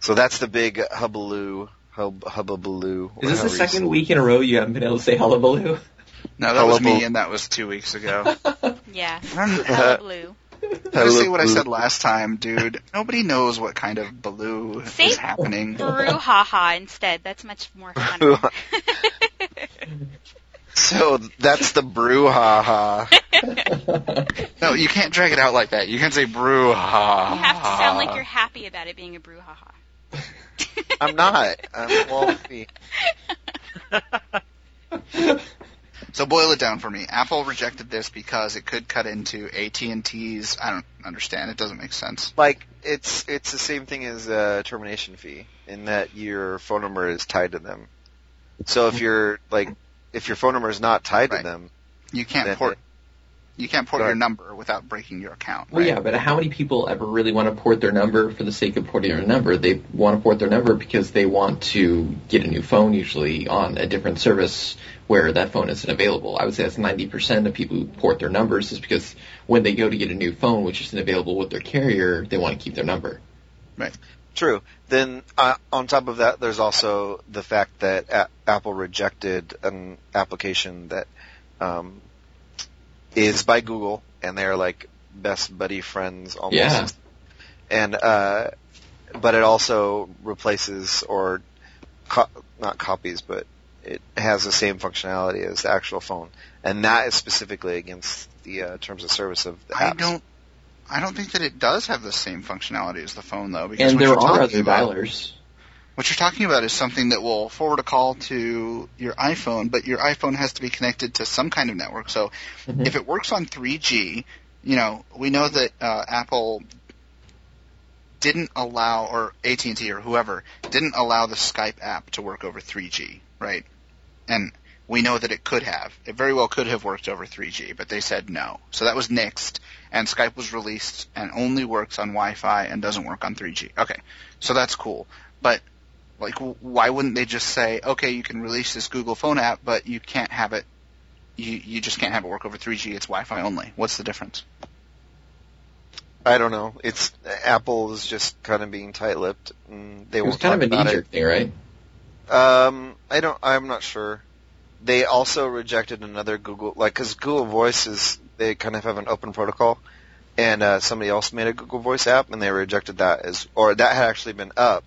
so that's the big hubbaloo, hub, hubbabaloo. Is this the however second week in a row you haven't been able to say hullabaloo? No, that was me, and that was two weeks ago. Yeah. I'm Hella blue. gonna say what I said last time, dude. Nobody knows what kind of baloo Say is happening. Brouhaha instead. That's much more fun. So that's the brouhaha. No, you can't drag it out like that. You can't say brew ha. You have to sound like you're happy about it being a brouhaha. I'm not. I'm well. see. So boil it down for me. Apple rejected this because it could cut into AT&T's. I don't understand. It doesn't make sense. Like it's it's the same thing as a termination fee in that your phone number is tied to them. So if you're like if your phone number is not tied Right. to them, You can't then port. You can't port your number without breaking your account. Well, yeah, but how many people ever really want to port their number for the sake of porting their number? They want to port their number because they want to get a new phone, usually on a different service where that phone isn't available. I would say that's 90% of people who port their numbers is because when they go to get a new phone, which isn't available with their carrier, they want to keep their number. True. Then uh, on top of that, there's also the fact that a- Apple rejected an application that um, is by Google, and they're like best buddy friends almost. Yeah. And uh, but it also replaces or co- not copies, but it has the same functionality as the actual phone, and that is specifically against the uh, terms of service of the I apps. don't. I don't think that it does have the same functionality as the phone, though. Because And there are talking other about- dialers. What you're talking about is something that will forward a call to your iPhone, but your iPhone has to be connected to some kind of network. So Mhm. if it works on 3G, you know, we know that uh, Apple didn't allow, or AT&T or whoever, didn't allow the Skype app to work over 3G, right? And we know that it could have. It very well could have worked over 3G, but they said no. So that was nixed, and Skype was released and only works on Wi-Fi and doesn't work on 3G. Okay, so that's cool. But like, why wouldn't they just say, okay, you can release this Google Phone app, but you can't have it. You you just can't have it work over 3G. It's Wi-Fi only. What's the difference? I don't know. It's Apple is just kind of being tight-lipped. And they It was kind of talk a knee-jerk thing, right? Um, I don't. I'm not sure. They also rejected another Google, like, because Google Voice is they kind of have an open protocol, and uh, somebody else made a Google Voice app, and they rejected that as, or that had actually been up.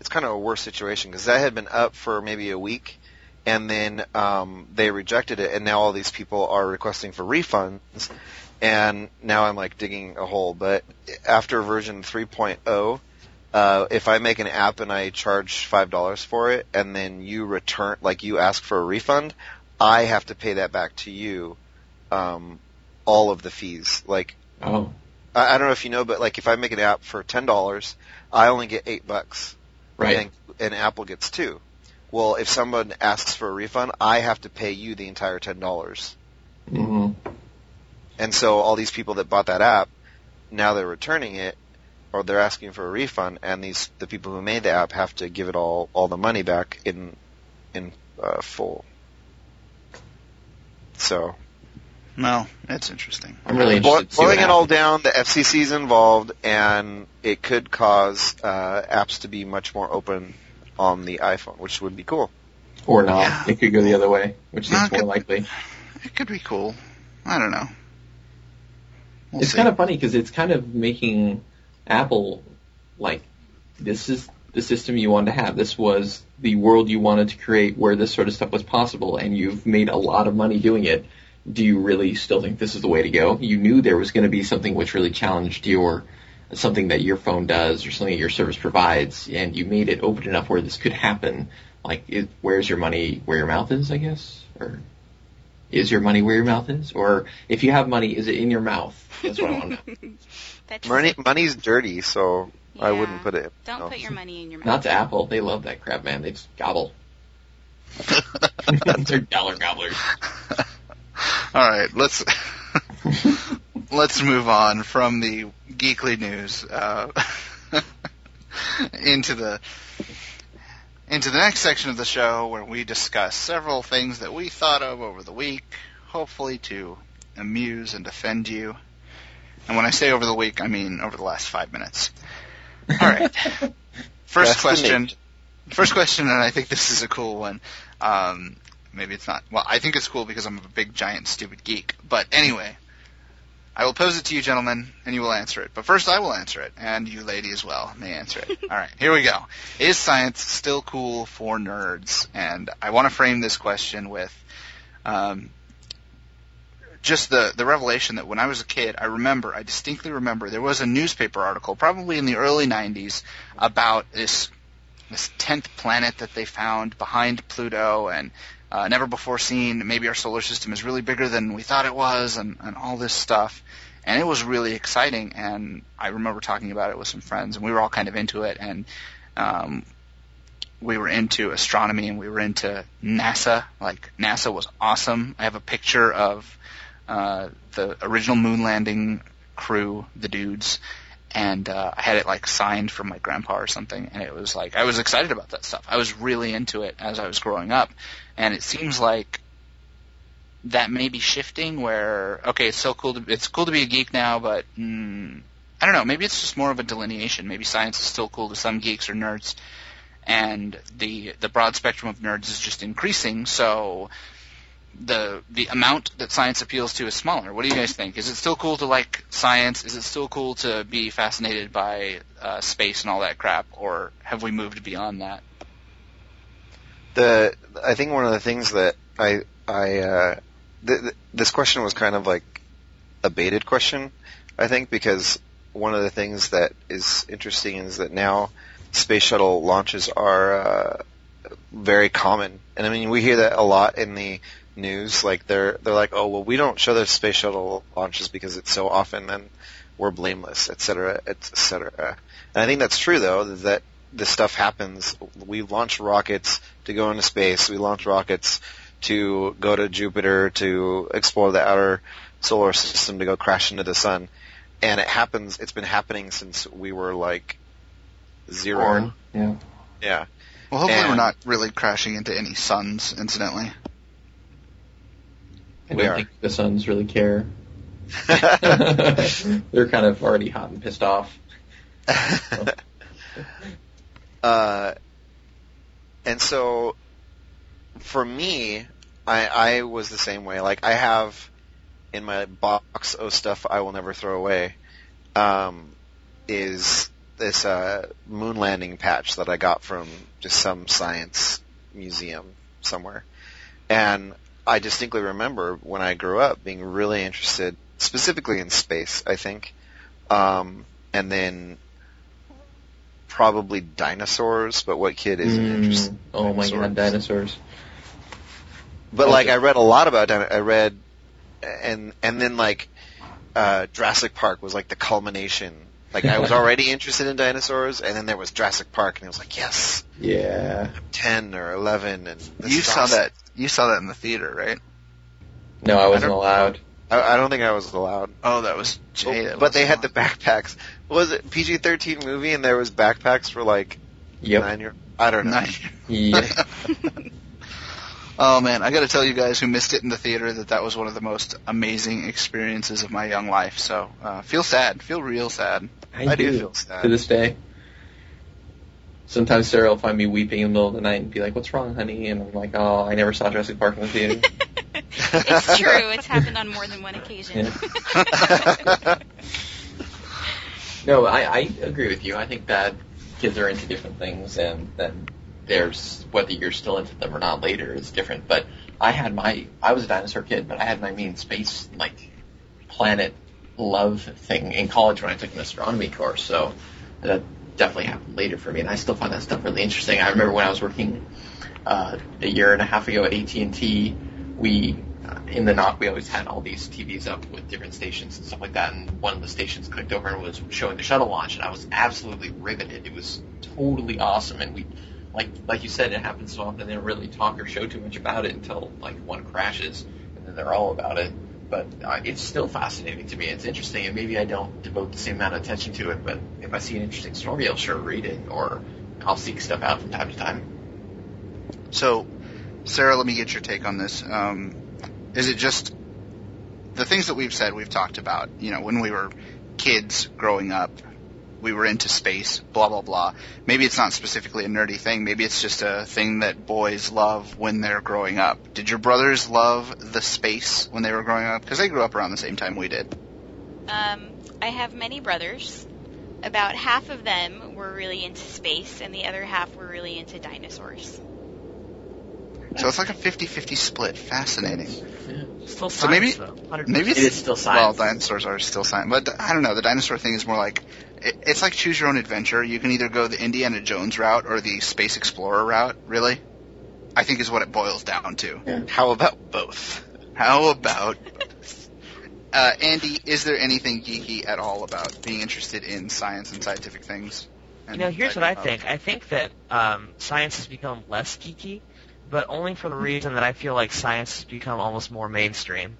It's kind of a worse situation because that had been up for maybe a week, and then um, they rejected it, and now all these people are requesting for refunds, and now I'm like digging a hole. But after version 3.0, uh, if I make an app and I charge five dollars for it, and then you return, like you ask for a refund, I have to pay that back to you, um, all of the fees. Like Oh. I, I don't know if you know, but like if I make an app for ten dollars, I only get eight bucks, Right. and, and Apple gets two. Well, if someone asks for a refund, I have to pay you the entire ten dollars. hmm And so all these people that bought that app, now they're returning it, or they're asking for a refund, and these the people who made the app have to give it all all the money back in in uh, full. So No, it's interesting. I'm really Boil- interested to see boiling it all down, the FCC is involved, and it could cause uh, apps to be much more open on the iPhone, which would be cool. Or not. Yeah. It could go the other way, which No, seems it more could- likely. It could be cool. I don't know. We'll it's see. kind of funny because it's kind of making Apple like this is the system you wanted to have. This was the world you wanted to create where this sort of stuff was possible, and you've made a lot of money doing it. Do you really still think this is the way to go? You knew there was going to be something which really challenged your something that your phone does or something that your service provides, and you made it open enough where this could happen. Like, it, where's your money where your mouth is? I guess, or is your money where your mouth is? Or if you have money, is it in your mouth? That's what I want to know. Money money's dirty, so I wouldn't put it. Don't no. put your money in your mouth. Not to Apple. They love that crap, man. They just gobble. They're dollar gobblers. All right, let's let's move on from the geekly news uh, into the into the next section of the show where we discuss several things that we thought of over the week, hopefully to amuse and offend you. And when I say over the week, I mean over the last five minutes. All right. First That's question. First question, and I think this is a cool one. Um, maybe it's not. Well, I think it's cool because I'm a big, giant, stupid geek. But anyway, I will pose it to you, gentlemen, and you will answer it. But first, I will answer it, and you, lady, as well, may answer it. All right, here we go. Is science still cool for nerds? And I want to frame this question with um, just the the revelation that when I was a kid, I remember, I distinctly remember, there was a newspaper article, probably in the early '90s, about this this tenth planet that they found behind Pluto, and uh, never before seen. Maybe our solar system is really bigger than we thought it was, and, and all this stuff. And it was really exciting. And I remember talking about it with some friends, and we were all kind of into it. And um, we were into astronomy, and we were into NASA. Like NASA was awesome. I have a picture of uh, the original moon landing crew, the dudes, and uh, I had it like signed from my grandpa or something, and it was like I was excited about that stuff. I was really into it as I was growing up, and it seems like that may be shifting. Where okay, it's so cool to it's cool to be a geek now, but mm, I don't know. Maybe it's just more of a delineation. Maybe science is still cool to some geeks or nerds, and the the broad spectrum of nerds is just increasing. So the the amount that science appeals to is smaller. What do you guys think? Is it still cool to like science? Is it still cool to be fascinated by uh, space and all that crap, or have we moved beyond that? the I think one of the things that I I uh, th- th- this question was kind of like a baited question, I think, because one of the things that is interesting is that now space shuttle launches are uh, very common, and I mean we hear that a lot in the news. Like they're they're like, oh well, we don't show the space shuttle launches because it's so often, and we're blameless, et cetera, et cetera. And I think that's true though that this stuff happens. We launch rockets to go into space. We launch rockets to go to Jupiter to explore the outer solar system to go crash into the sun. And it happens, it's been happening since we were like zero. Born. Yeah. Yeah. Well, hopefully we're not really crashing into any suns, incidentally. I We don't are. think the Suns really care. They're kind of already hot and pissed off. uh, and so, for me, I, I was the same way. Like I have in my box of stuff I will never throw away, um, is this uh, moon landing patch that I got from just some science museum somewhere, and I distinctly remember when I grew up being really interested, specifically in space. I think, um, and then probably dinosaurs, but what kid isn't Mm, interested? in Oh my god, dinosaurs. But like I read a lot about dino- I read and and then like uh Jurassic Park was like the culmination. Like I was already interested in dinosaurs and then there was Jurassic Park and I was like, "Yes, Yeah. 10 or 11 and this you is saw awesome. that. You saw that in the theater, right? No, I wasn't don't- allowed. I, I don't think I was allowed. Oh, that was Jay. that but was they had the backpacks. Was it PG-13 movie and there was backpacks for like Yep. 9 year I don't know. Nine. Yeah. Oh man, I got to tell you guys who missed it in the theater that that was one of the most amazing experiences of my young life. So uh, feel sad, feel real sad. I do feel sad. To this day. Sometimes Sarah will find me weeping in the middle of the night and be like, "What's wrong, honey?" And I'm like, "Oh, I never saw Jurassic Park in the theater." it's true. It's happened on more than one occasion. no, I, I agree with you. I think that kids are into different things, and then there's whether you're still into them or not later is different. But I had my I was a dinosaur kid, but I had my main space like planet love thing in college when I took an astronomy course. So that definitely happened later for me, and I still find that stuff really interesting. I remember when I was working uh, a year and a half ago at AT and T, we uh, in the NOC we always had all these TVs up with different stations and stuff like that, and one of the stations clicked over and was showing the shuttle launch, and I was absolutely riveted. It was totally awesome, and we like like you said, it happens so often they don't really talk or show too much about it until like one crashes, and then they're all about it. But uh, it's still fascinating to me. It's interesting, and maybe I don't devote the same amount of attention to it. But if I see an interesting story, I'll sure read it, or I'll seek stuff out from time to time. So, Sarah, let me get your take on this. Um, is it just the things that we've said, we've talked about, you know, when we were kids growing up, we were into space, blah, blah, blah. Maybe it's not specifically a nerdy thing. Maybe it's just a thing that boys love when they're growing up. Did your brothers love the space when they were growing up? Because they grew up around the same time we did. Um, I have many brothers. About half of them were really into space, and the other half were really into dinosaurs. So it's like a 50-50 split. Fascinating. Still So maybe- science, though. 100%. Maybe It it's is still Well, dinosaurs are still science, but I don't know. The dinosaur thing is more like it, it's like choose your own adventure. You can either go the Indiana Jones route or the Space Explorer route. Really, I think is what it boils down to. How about both? How about uh, Andy? Is there anything geeky at all about being interested in science and scientific things? You know, here's what I think. I think that um, science has become less geeky, but only for the reason that I feel like science has become almost more mainstream.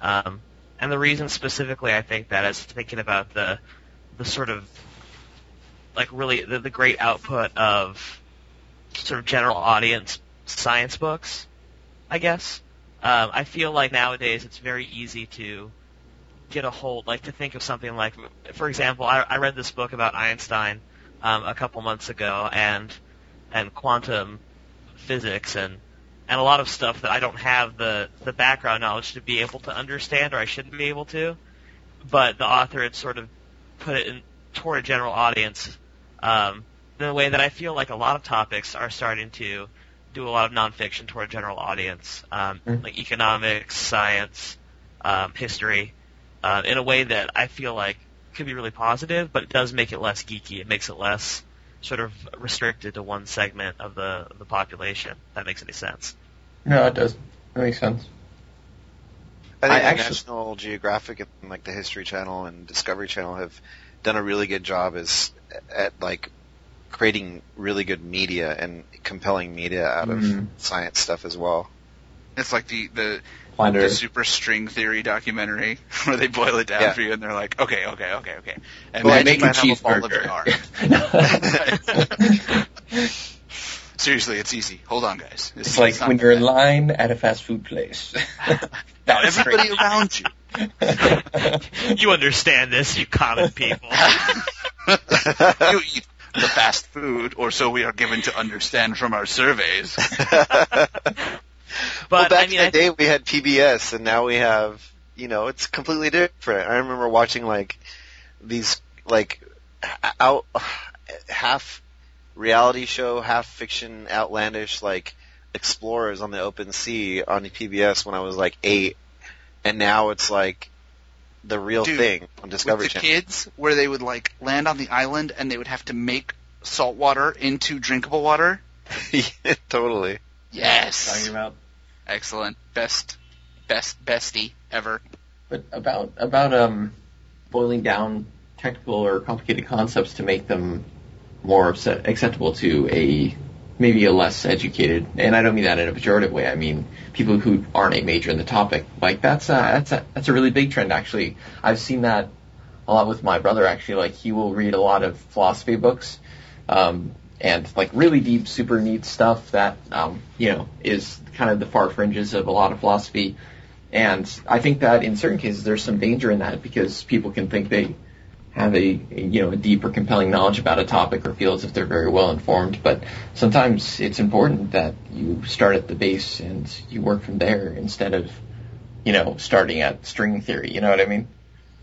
Um, and the reason specifically I think that is thinking about the the sort of like really the, the great output of sort of general audience science books, I guess. Um, I feel like nowadays it's very easy to get a hold, like to think of something like, for example, I, I read this book about Einstein um, a couple months ago, and and quantum physics and and a lot of stuff that I don't have the the background knowledge to be able to understand, or I shouldn't be able to. But the author had sort of put it in toward a general audience um, in a way that I feel like a lot of topics are starting to do a lot of nonfiction toward a general audience, um, Mhm. like economics, science, um, history, uh, in a way that I feel like could be really positive, but it does make it less geeky. It makes it less sort of restricted to one segment of the the population. If that makes any sense. No, it does. That makes sense. I think I the actually- National Geographic and like the History Channel and Discovery Channel have done a really good job as at like creating really good media and compelling media out of Mhm. science stuff as well. It's like the the, Finder. the super string theory documentary where they boil it down Yeah. for you and they're like, okay, okay, okay, okay. And Well, I make a might have a ball of jar. cheeseburger. Seriously, it's easy. Hold on, guys. This it's like when you're in line at a fast food place. Now everybody great. around you. You understand this, you common people. you eat the fast food, or so we are given to understand from our surveys. But well, back I mean, in I the day we had PBS, and now we have, you know, it's completely different. I remember watching like these like h- out half reality show, half fiction, outlandish like explorers on the open sea on the PBS when I was like eight, and now it's like the real Dude, thing on Discovery With the Channel. kids, where they would like land on the island and they would have to make salt water into drinkable water. Yeah, totally. Yes. Talking about Excellent. Best, best, bestie ever. But about about um boiling down technical or complicated concepts to make them more accept- acceptable to a maybe a less educated, and I don't mean that in a pejorative way. I mean people who aren't a major in the topic. Like that's a, that's a, that's a really big trend actually. I've seen that a lot with my brother actually. Like he will read a lot of philosophy books. Um, and like really deep, super neat stuff that um, you know is kind of the far fringes of a lot of philosophy. And I think that in certain cases there's some danger in that because people can think they have a, a you know a deep or compelling knowledge about a topic or fields if they're very well informed. But sometimes it's important that you start at the base and you work from there instead of you know starting at string theory. You know what I mean?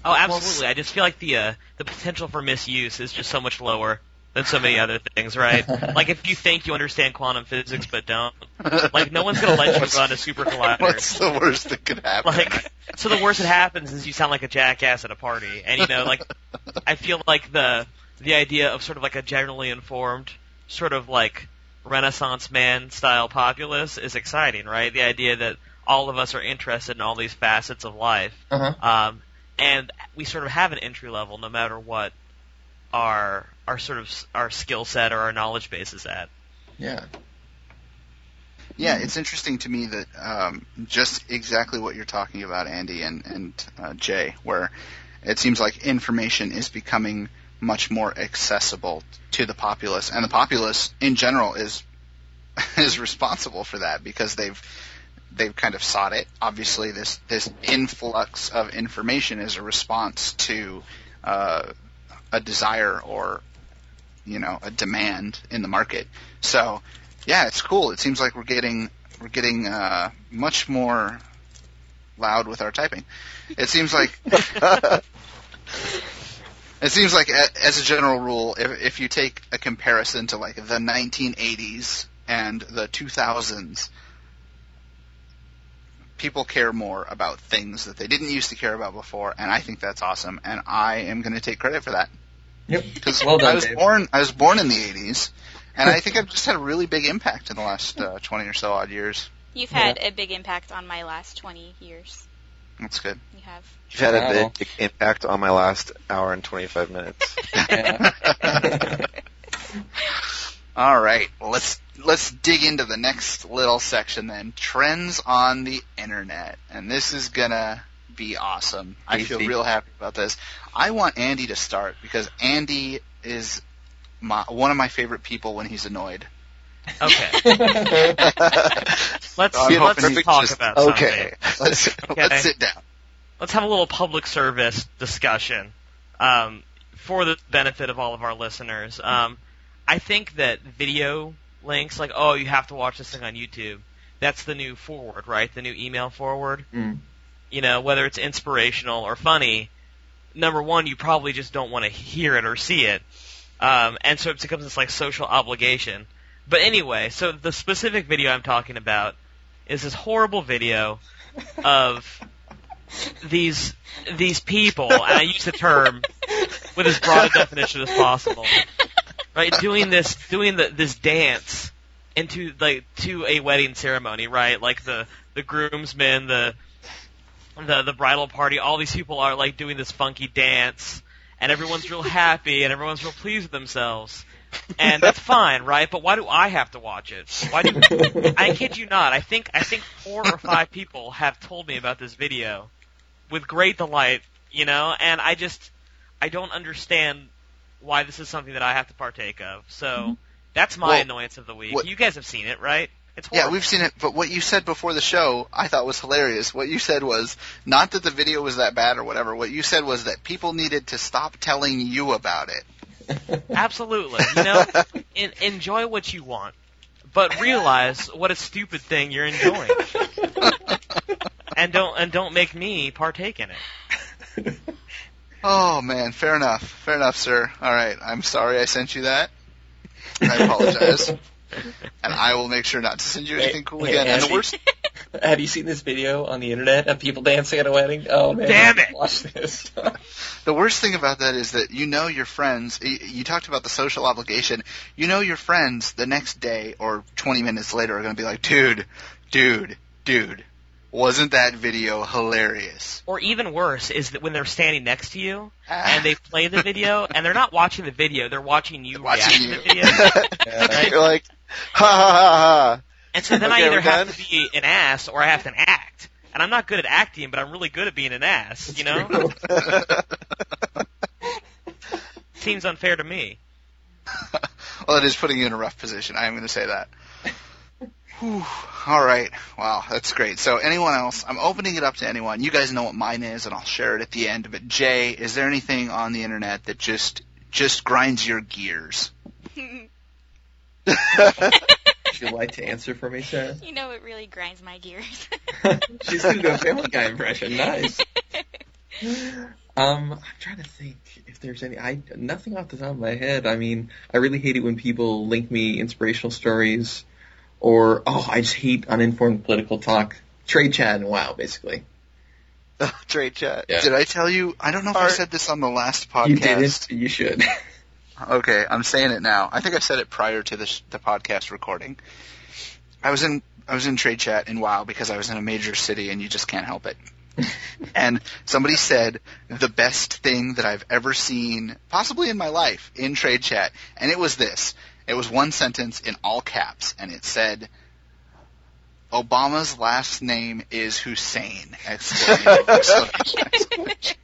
oh, absolutely. I just feel like the uh, the potential for misuse is just so much lower than so many other things, right? like if you think you understand quantum physics but don't, like no one's gonna let you What's- run a super collider. What's the worst that could happen? like so the worst that happens is you sound like a jackass at a party and you know like i feel like the the idea of sort of like a generally informed sort of like renaissance man style populace is exciting right the idea that all of us are interested in all these facets of life Uh-huh. um, and we sort of have an entry level no matter what our our sort of our skill set or our knowledge base is at Yeah. Yeah, it's interesting to me that um, just exactly what you're talking about, Andy and and uh, Jay, where it seems like information is becoming much more accessible to the populace, and the populace in general is is responsible for that because they've they've kind of sought it. Obviously, this this influx of information is a response to uh, a desire or you know a demand in the market. So yeah, it's cool. It seems like we're getting we're getting uh, much more loud with our typing. It seems like it seems like a- as a general rule, if if you take a comparison to like the 1980s and the 2000s, people care more about things that they didn't used to care about before, and I think that's awesome. And I am going to take credit for that Yep. because Well done, I was Dave. born I was born in the 80s, and I think I've just had a really big impact in the last uh, 20 or so odd years. You've had a big impact on my last 20 years. That's good. You have. You've had a big impact on my last hour and 25 minutes. All right, well, let's let's dig into the next little section then. Trends on the internet, and this is gonna be awesome. I feel Tasty. real happy about this. I want Andy to start because Andy is my one of my favorite people when he's annoyed. Okay, let's I'm let's talk just- about something. Okay, let's let's sit down. let's have a little public service discussion um, for the benefit of all of our listeners. Um, I think that video links, like oh, you have to watch this thing on YouTube. That's the new forward, right? The new email forward. Mm. You know, whether it's inspirational or funny. Number one, you probably just don't want to hear it or see it, um, and so it becomes this like social obligation. But anyway, so the specific video I'm talking about is this horrible video of these these people, and I use the term with as broad a definition as possible, right? Doing this, doing the, this dance into like to a wedding ceremony, right? Like the the groomsmen, the the the bridal party, all these people are like doing this funky dance, and everyone's real happy, and everyone's real pleased with themselves. And that's fine, right? But why do I have to watch it? Why do I kid you not? I think I think four or five people have told me about this video with great delight, you know, and I just I don't understand why this is something that I have to partake of. So mm-hmm. that's my Well, annoyance of the week. what- You guys have seen it, right? It's Yeah, we've seen it, but what you said before the show, I thought was hilarious. What you said was not that the video was that bad or whatever. What you said was that people needed to stop telling you about it. Absolutely. You know, en- enjoy what you want, but realize what a stupid thing you're enjoying, and don't and don't make me partake in it. Oh man, fair enough. Fair enough, sir. All right, I'm sorry I sent you that. I apologize. and I will make sure not to send you anything cool Hey, again. And the worst Have you seen this video on the internet of people dancing at a wedding? Oh man! Damn it! Watch this. the worst thing about that is that you know your friends. You talked about the social obligation. You know your friends the next day or 20 minutes later are going to be like, "Dude, dude, dude, wasn't that video hilarious?" Or even worse is that when they're standing next to you Ah. and they play the video and they're not watching the video, they're watching you Watching react you. to the video. Yeah. You're like, ha ha ha ha. And so then Okay, I either have done? to be an ass or I have to act. And I'm not good at acting, but I'm really good at being an ass, you know? Seems unfair to me. Well, it is putting you in a rough position. I am going to say that. Whew. All right. Wow, that's great. So, anyone else? I'm opening it up to anyone. You guys know what mine is, and I'll share it at the end. But Jay, is there anything on the internet that just just grinds your gears? Would you like to answer for me, Sarah? you know, it really grinds my gears. She's gonna do a Family Guy impression. Nice. Um, I'm trying to think if there's any. I nothing off the top of my head. I mean, I really hate it when people link me inspirational stories, or oh, I just hate uninformed political talk. Trade chat and WoW, basically. Oh, Trade chat. Yeah. Did I tell you? I don't know if I said this on the last podcast. You podcast. didn't. You should. Okay, I'm saying it now. I think I said it prior to the, sh- the podcast recording. I was in I was in trade chat in WoW because I was in a major city and you just can't help it. and somebody said the best thing that I've ever seen, possibly in my life, in trade chat, and it was this. It was one sentence in all caps, and it said, "Obama's last name is Hussein!" Exclamation! exclamation, exclamation.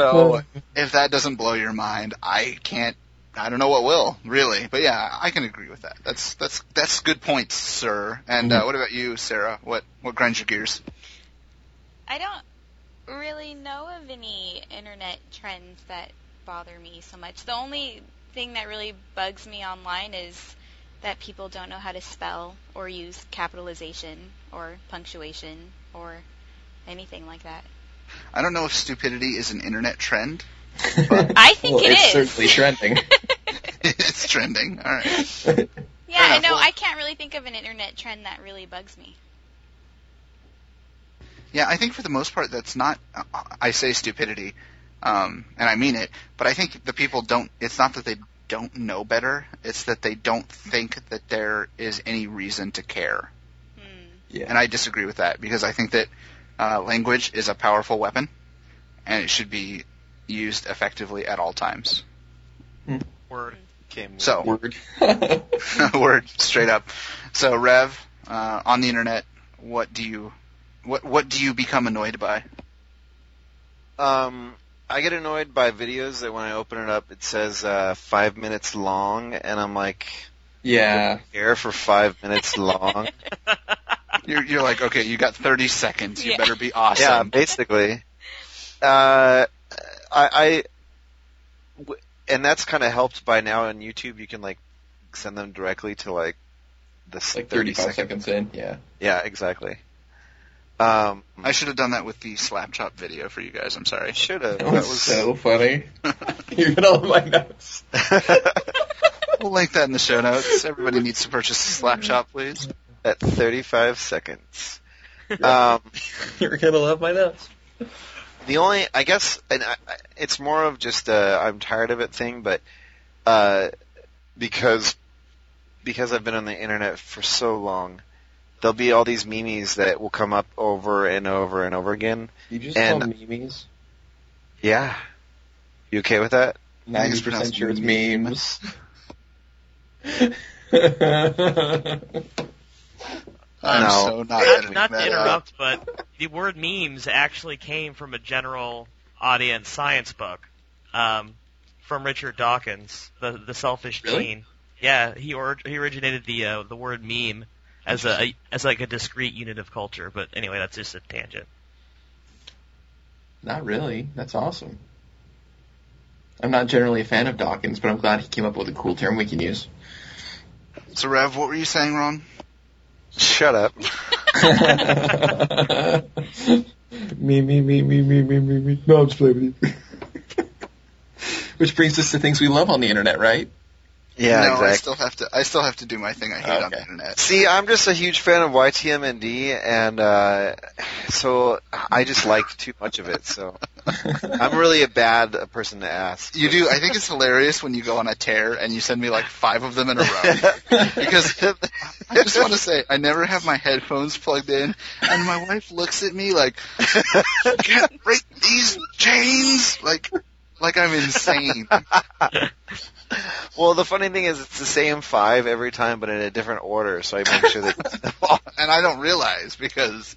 So if that doesn't blow your mind, I can't. I don't know what will really, but yeah, I can agree with that. That's that's that's good points, sir. And uh, what about you, Sarah? What what grinds your gears? I don't really know of any internet trends that bother me so much. The only thing that really bugs me online is that people don't know how to spell or use capitalization or punctuation or anything like that. I don't know if stupidity is an internet trend. I think well, it it's is. certainly trending. it's trending. All right. yeah, I know. Well- I can't really think of an internet trend that really bugs me. Yeah, I think for the most part, that's not. uh, I say stupidity, um, and I mean it. But I think the people don't. It's not that they don't know better. It's that they don't think that there is any reason to care. Hmm. yeah. And I disagree with that because I think that uh, language is a powerful weapon, and it should be used effectively at all times. Word. Came So, Word. word straight up. So, Rev, uh, on the internet, what do you, what what do you become annoyed by? Um, I get annoyed by videos that when I open it up, it says uh, five minutes long, and I'm like, yeah. here for five minutes long. You're, you're like, okay, you got 30 seconds. You Yeah. better be awesome. Yeah, basically. Uh, I, I w- and that's kind of helped by now on YouTube. You can like send them directly to like this Like 30 35 second. seconds in, yeah. Yeah, exactly. Um, I should have done that with the slap chop video for you guys. I'm sorry. should have. That was, so funny. You're gonna my notes. we'll link that in the show notes. Everybody needs to purchase the slap chop, please. At 35 seconds. Um, You're gonna love my notes. the only, I guess, and I, I- it's more of just a I'm tired of it thing, but uh, because because I've been on the internet for so long, there'll be all these memes that will come up over and over and over again. You just And- call memes. Yeah, you okay with that? I think it's 90% sure it's memes. memes. I'm No. so not Not, not to that out. interrupt, but the word memes actually came from a general audience science book um, from Richard Dawkins, the the Selfish Really? Gene. Yeah, he or, he originated the uh, the word meme as a, a as like a discrete unit of culture. But anyway, that's just a tangent. Not really. That's awesome. I'm not generally a fan of Dawkins, but I'm glad he came up with a cool term we can use. So, Rev, what were you saying, Ron? Shut up. me, me, me, me, me, me, me, me. No, I'm just playing with you. Which brings us to things we love on the internet, right? Yeah, no, I exactly. still have to. I still have to do my thing I hate on the internet. See, I'm just a huge fan of YTMND, and uh, so I just like too much of it. So I'm really a bad uh, person to ask. You do. I think it's hilarious when you go on a tear and you send me like five of them in a row. because I just want to say I never have my headphones plugged in, and my wife looks at me like, "You can't break these chains!" Like, like I'm insane. well, the funny thing is, it's the same five every time, but in a different order. So I make sure that and I don't realize because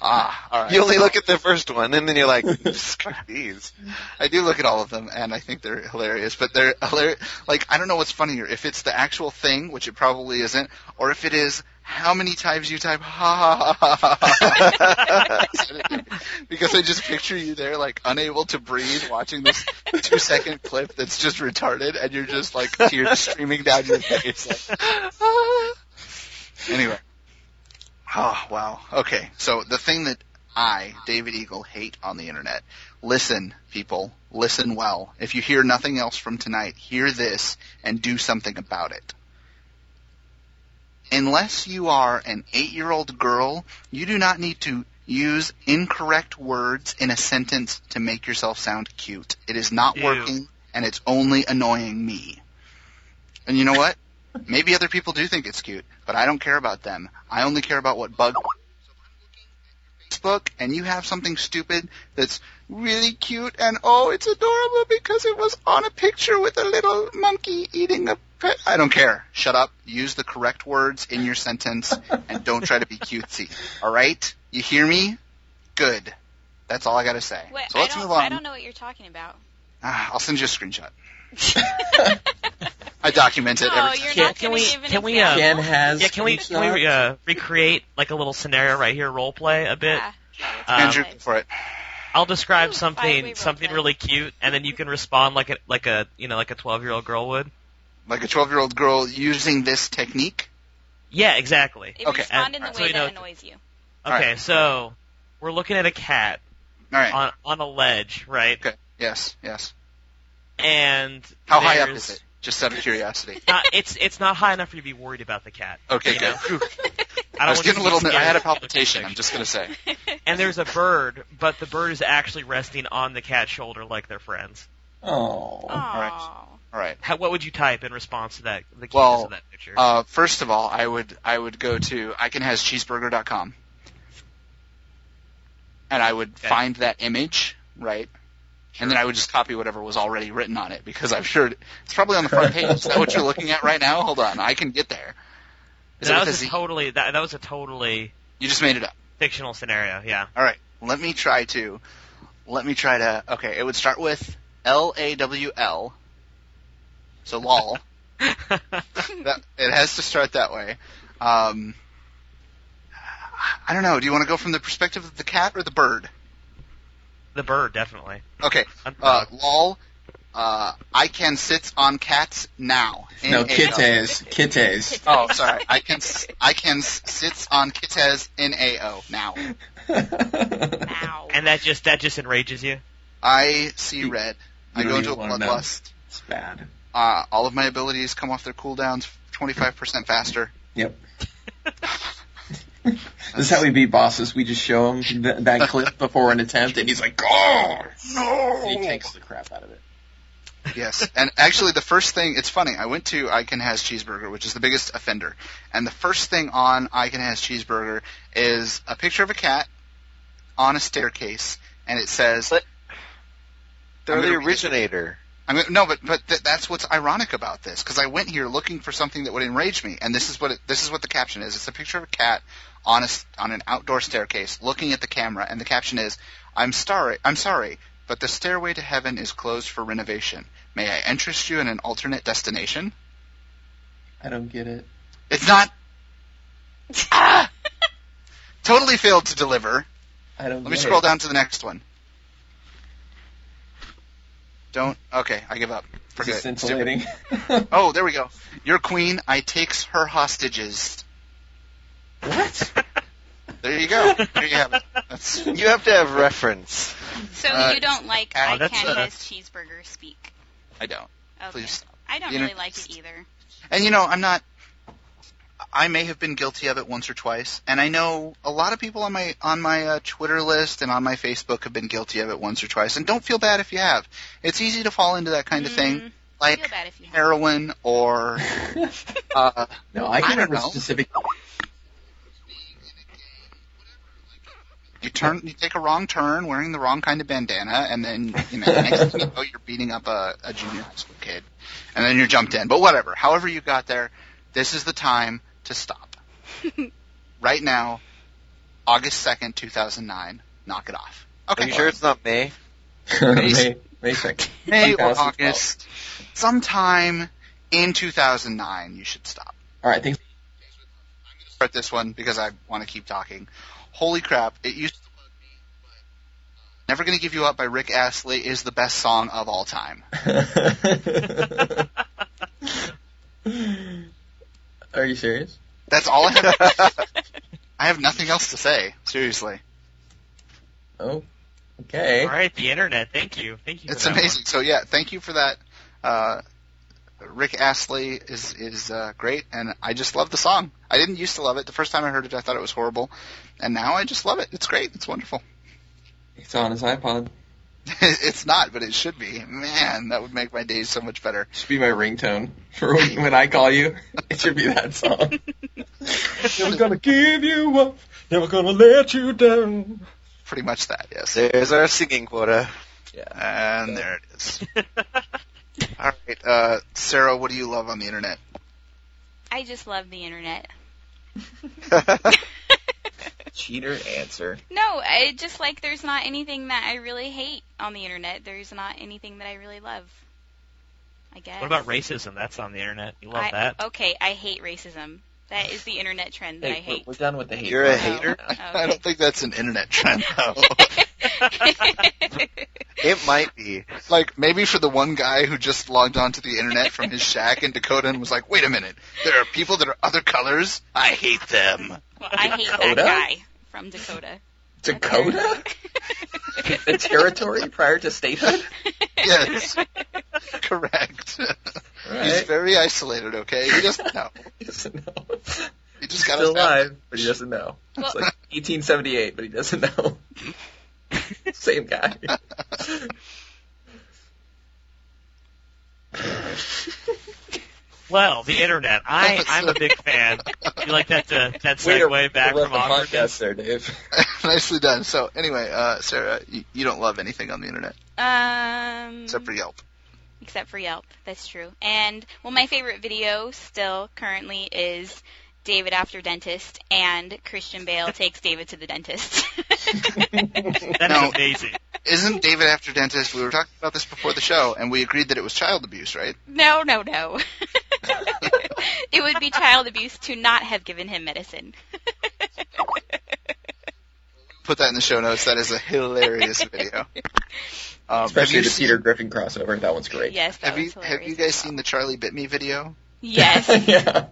ah, all right. you only look at the first one, and then you're like, "Screw these." I do look at all of them, and I think they're hilarious. But they're hilarious. Like I don't know what's funnier, if it's the actual thing, which it probably isn't, or if it is how many times you type ha ha ha ha ha. ha. because I just picture you there, like unable to breathe, watching this two second clip that's just retarded, and you're just like tears streaming down your face. Like, ah. Anyway. Oh wow. Okay. So the thing that I, David Eagle, hate on the internet. Listen, people. Listen well. If you hear nothing else from tonight, hear this and do something about it. Unless you are an eight-year-old girl, you do not need to use incorrect words in a sentence to make yourself sound cute. It is not Ew. working, and it's only annoying me. And you know what? Maybe other people do think it's cute, but I don't care about them. I only care about what bug Facebook and you have something stupid that's really cute and oh, it's adorable because it was on a picture with a little monkey eating a pet. I don't care. Shut up. Use the correct words in your sentence and don't try to be cutesy. All right? You hear me? Good. That's all I gotta say. Wait, so let's move on. I don't know what you're talking about. Ah, I'll send you a screenshot. I document it Oh, every you're time. Can- not can going we- to can we, uh, example? Ken has. Yeah, can we can we uh, recreate like a little scenario right here, role play a bit? Yeah, yeah, Um, Andrew, for it. I'll describe Ooh, something something roleplay. really cute, and then you can respond like a like a you know like a twelve year old girl would. Like a 12 year old girl using this technique. Yeah, exactly. If Okay, respond in the and- way so you that know- annoys you. Okay, right. so we're looking at a cat All right. on on a ledge, right? Okay. Yes. Yes. And How high up is it? Just out of curiosity. Uh, it's it's not high enough for you to be worried about the cat. Okay. You Good. know? Phew. I, I was don't getting a little. you I had a palpitation. I'm just gonna say. And there's a bird, but the bird is actually resting on the cat's shoulder like they're friends. Oh. right. All right. How, what would you type in response to that? The Well, of that picture. Uh, first of all, I would I would go to icanhascheeseburger.com, and I would Okay. find that image, right? And then I would just copy whatever was already written on it because I'm sure it's probably on the front page. Is that what you're looking at right now? Hold on, I can get there. Is that was a Z? totally that, that was a totally You just made it up. fictional scenario. Yeah. All right, let me try to. Let me try to. Okay, it would start with L A W L. So lol. that, it has to start that way. Um, I don't know. Do you want to go from the perspective of the cat or the bird? the bird definitely. Okay. Uh, lol. Uh, I can sit on cats now. No, N A L. kittes. Kittes. Oh, sorry. I can s- I can s- sit on kittes N A O now. Ow. And that just that just enrages you. I see red. I go don't into a wanna know. bloodlust. It's bad. Uh, all of my abilities come off their cooldowns 25% faster. Yep. This is how we beat bosses. We just show him th- that clip before an attempt, and he's like, "Oh no!" He takes the crap out of it. Yes, and actually, the first thing it's funny. I went to I Can Has Cheeseburger, which is the biggest offender, and the first thing on I Can Has Cheeseburger is a picture of a cat on a staircase, and it says, But- They're the gonna originator. I'm gonna, "No, but but th- that's what's ironic about this because I went here looking for something that would enrage me, and this is what it, this is what the caption is. It's a picture of a cat on a s- on an outdoor staircase looking at the camera, and the caption is, "I'm sorry, I'm sorry." But the stairway to heaven is closed for renovation. May I interest you in an alternate destination? I don't get it. It's not. ah! Totally failed to deliver. I don't. Let me scroll it. down to the next one. Don't. Okay, I give up. Is Forget this scintillating? Oh, there we go. Your queen, I takes her hostages. what? There you go. There you have it. That's, You have to have reference. So Uh, you don't like I can't uh, have cheeseburger speak. I don't. Okay. Please. I don't You know- really like it either. And you know, I'm not. I may have been guilty of it once or twice, and I know a lot of people on my on my uh, Twitter list and on my Facebook have been guilty of it once or twice. And don't feel bad if you have. It's easy to fall into that kind of thing, Mm, feel like bad if you have. heroin or uh, no, I I can don't remember know. specific. you turn you take a wrong turn wearing the wrong kind of bandana and then you know next thing you know you're beating up a, a junior high school kid and then you're jumped in but whatever however you got there this is the time to stop. Right now august 2nd 2009 knock it off. Okay Are you sure it's not May? May, May second. may or august. Sometime in 2009 you should stop. All right, thanks. I'll start this one because i want to keep talking. Holy crap it used to bug me but uh, never gonna give you up by rick astley is the best song of all time Are you serious? That's all I have. I have nothing else to say. Seriously, Oh, okay. All right, the internet. Thank you. Thank you. for it's that amazing. So yeah, thank you for that. Uh, Rick Astley is is uh, great, and I just love the song. I didn't used to love it. The first time I heard it, I thought it was horrible, and now I just love it. It's great. It's wonderful. It's on his iPod. it's not, but it should be. Man, that would make my days so much better. Should be my ringtone for when, when I call you. It should be that song. I'm gonna give you up Never gonna let you down. Pretty much that, yes. There's our singing quota. Yeah. And there it is. All right, uh, Sarah, what do you love on the internet? I just love the internet. Cheater answer. No, I just like there's not anything that I really hate on the internet. There's not anything that I really love. I guess. What about racism? That's on the internet. You love I, that. Okay, I hate racism. That is the internet trend that I Hey, we're, hate. we're done with the hate. You're a oh, hater? Oh, I don't think that's an internet trend, though. It might be. like, maybe for the one guy who just logged onto the internet from his shack in Dakota and was like, wait a minute, there are people that are other colors? I hate them. well, I hate that guy from Dakota. Dakota? the territory prior to statehood? Yes. Correct. He's very isolated, okay? He doesn't know. He doesn't know. He just got Still us alive, but he doesn't know. Well- It's like 1878, but he doesn't know. Same guy. Well, the internet. I I'm a big fan. You like that uh, that Way to segue back interrupt from the awkwardness? podcast there, Dave. Nicely done. So, anyway, uh, Sarah, you, you don't love anything on the internet Um, except for Yelp. except for Yelp. That's true. And well, my favorite video still currently is David after dentist and Christian Bale takes David to the dentist. That No. is amazing. Isn't David after dentist? We were talking about this before the show, and we agreed that it was child abuse, right? no, no, no. it would be child abuse to not have given him medicine. Put that in the show notes. That is a hilarious video. Um, Especially the you Peter Griffin crossover. That one's great. yes, that Have you have you guys well. seen the Charlie Bit Me video? Yes. yeah.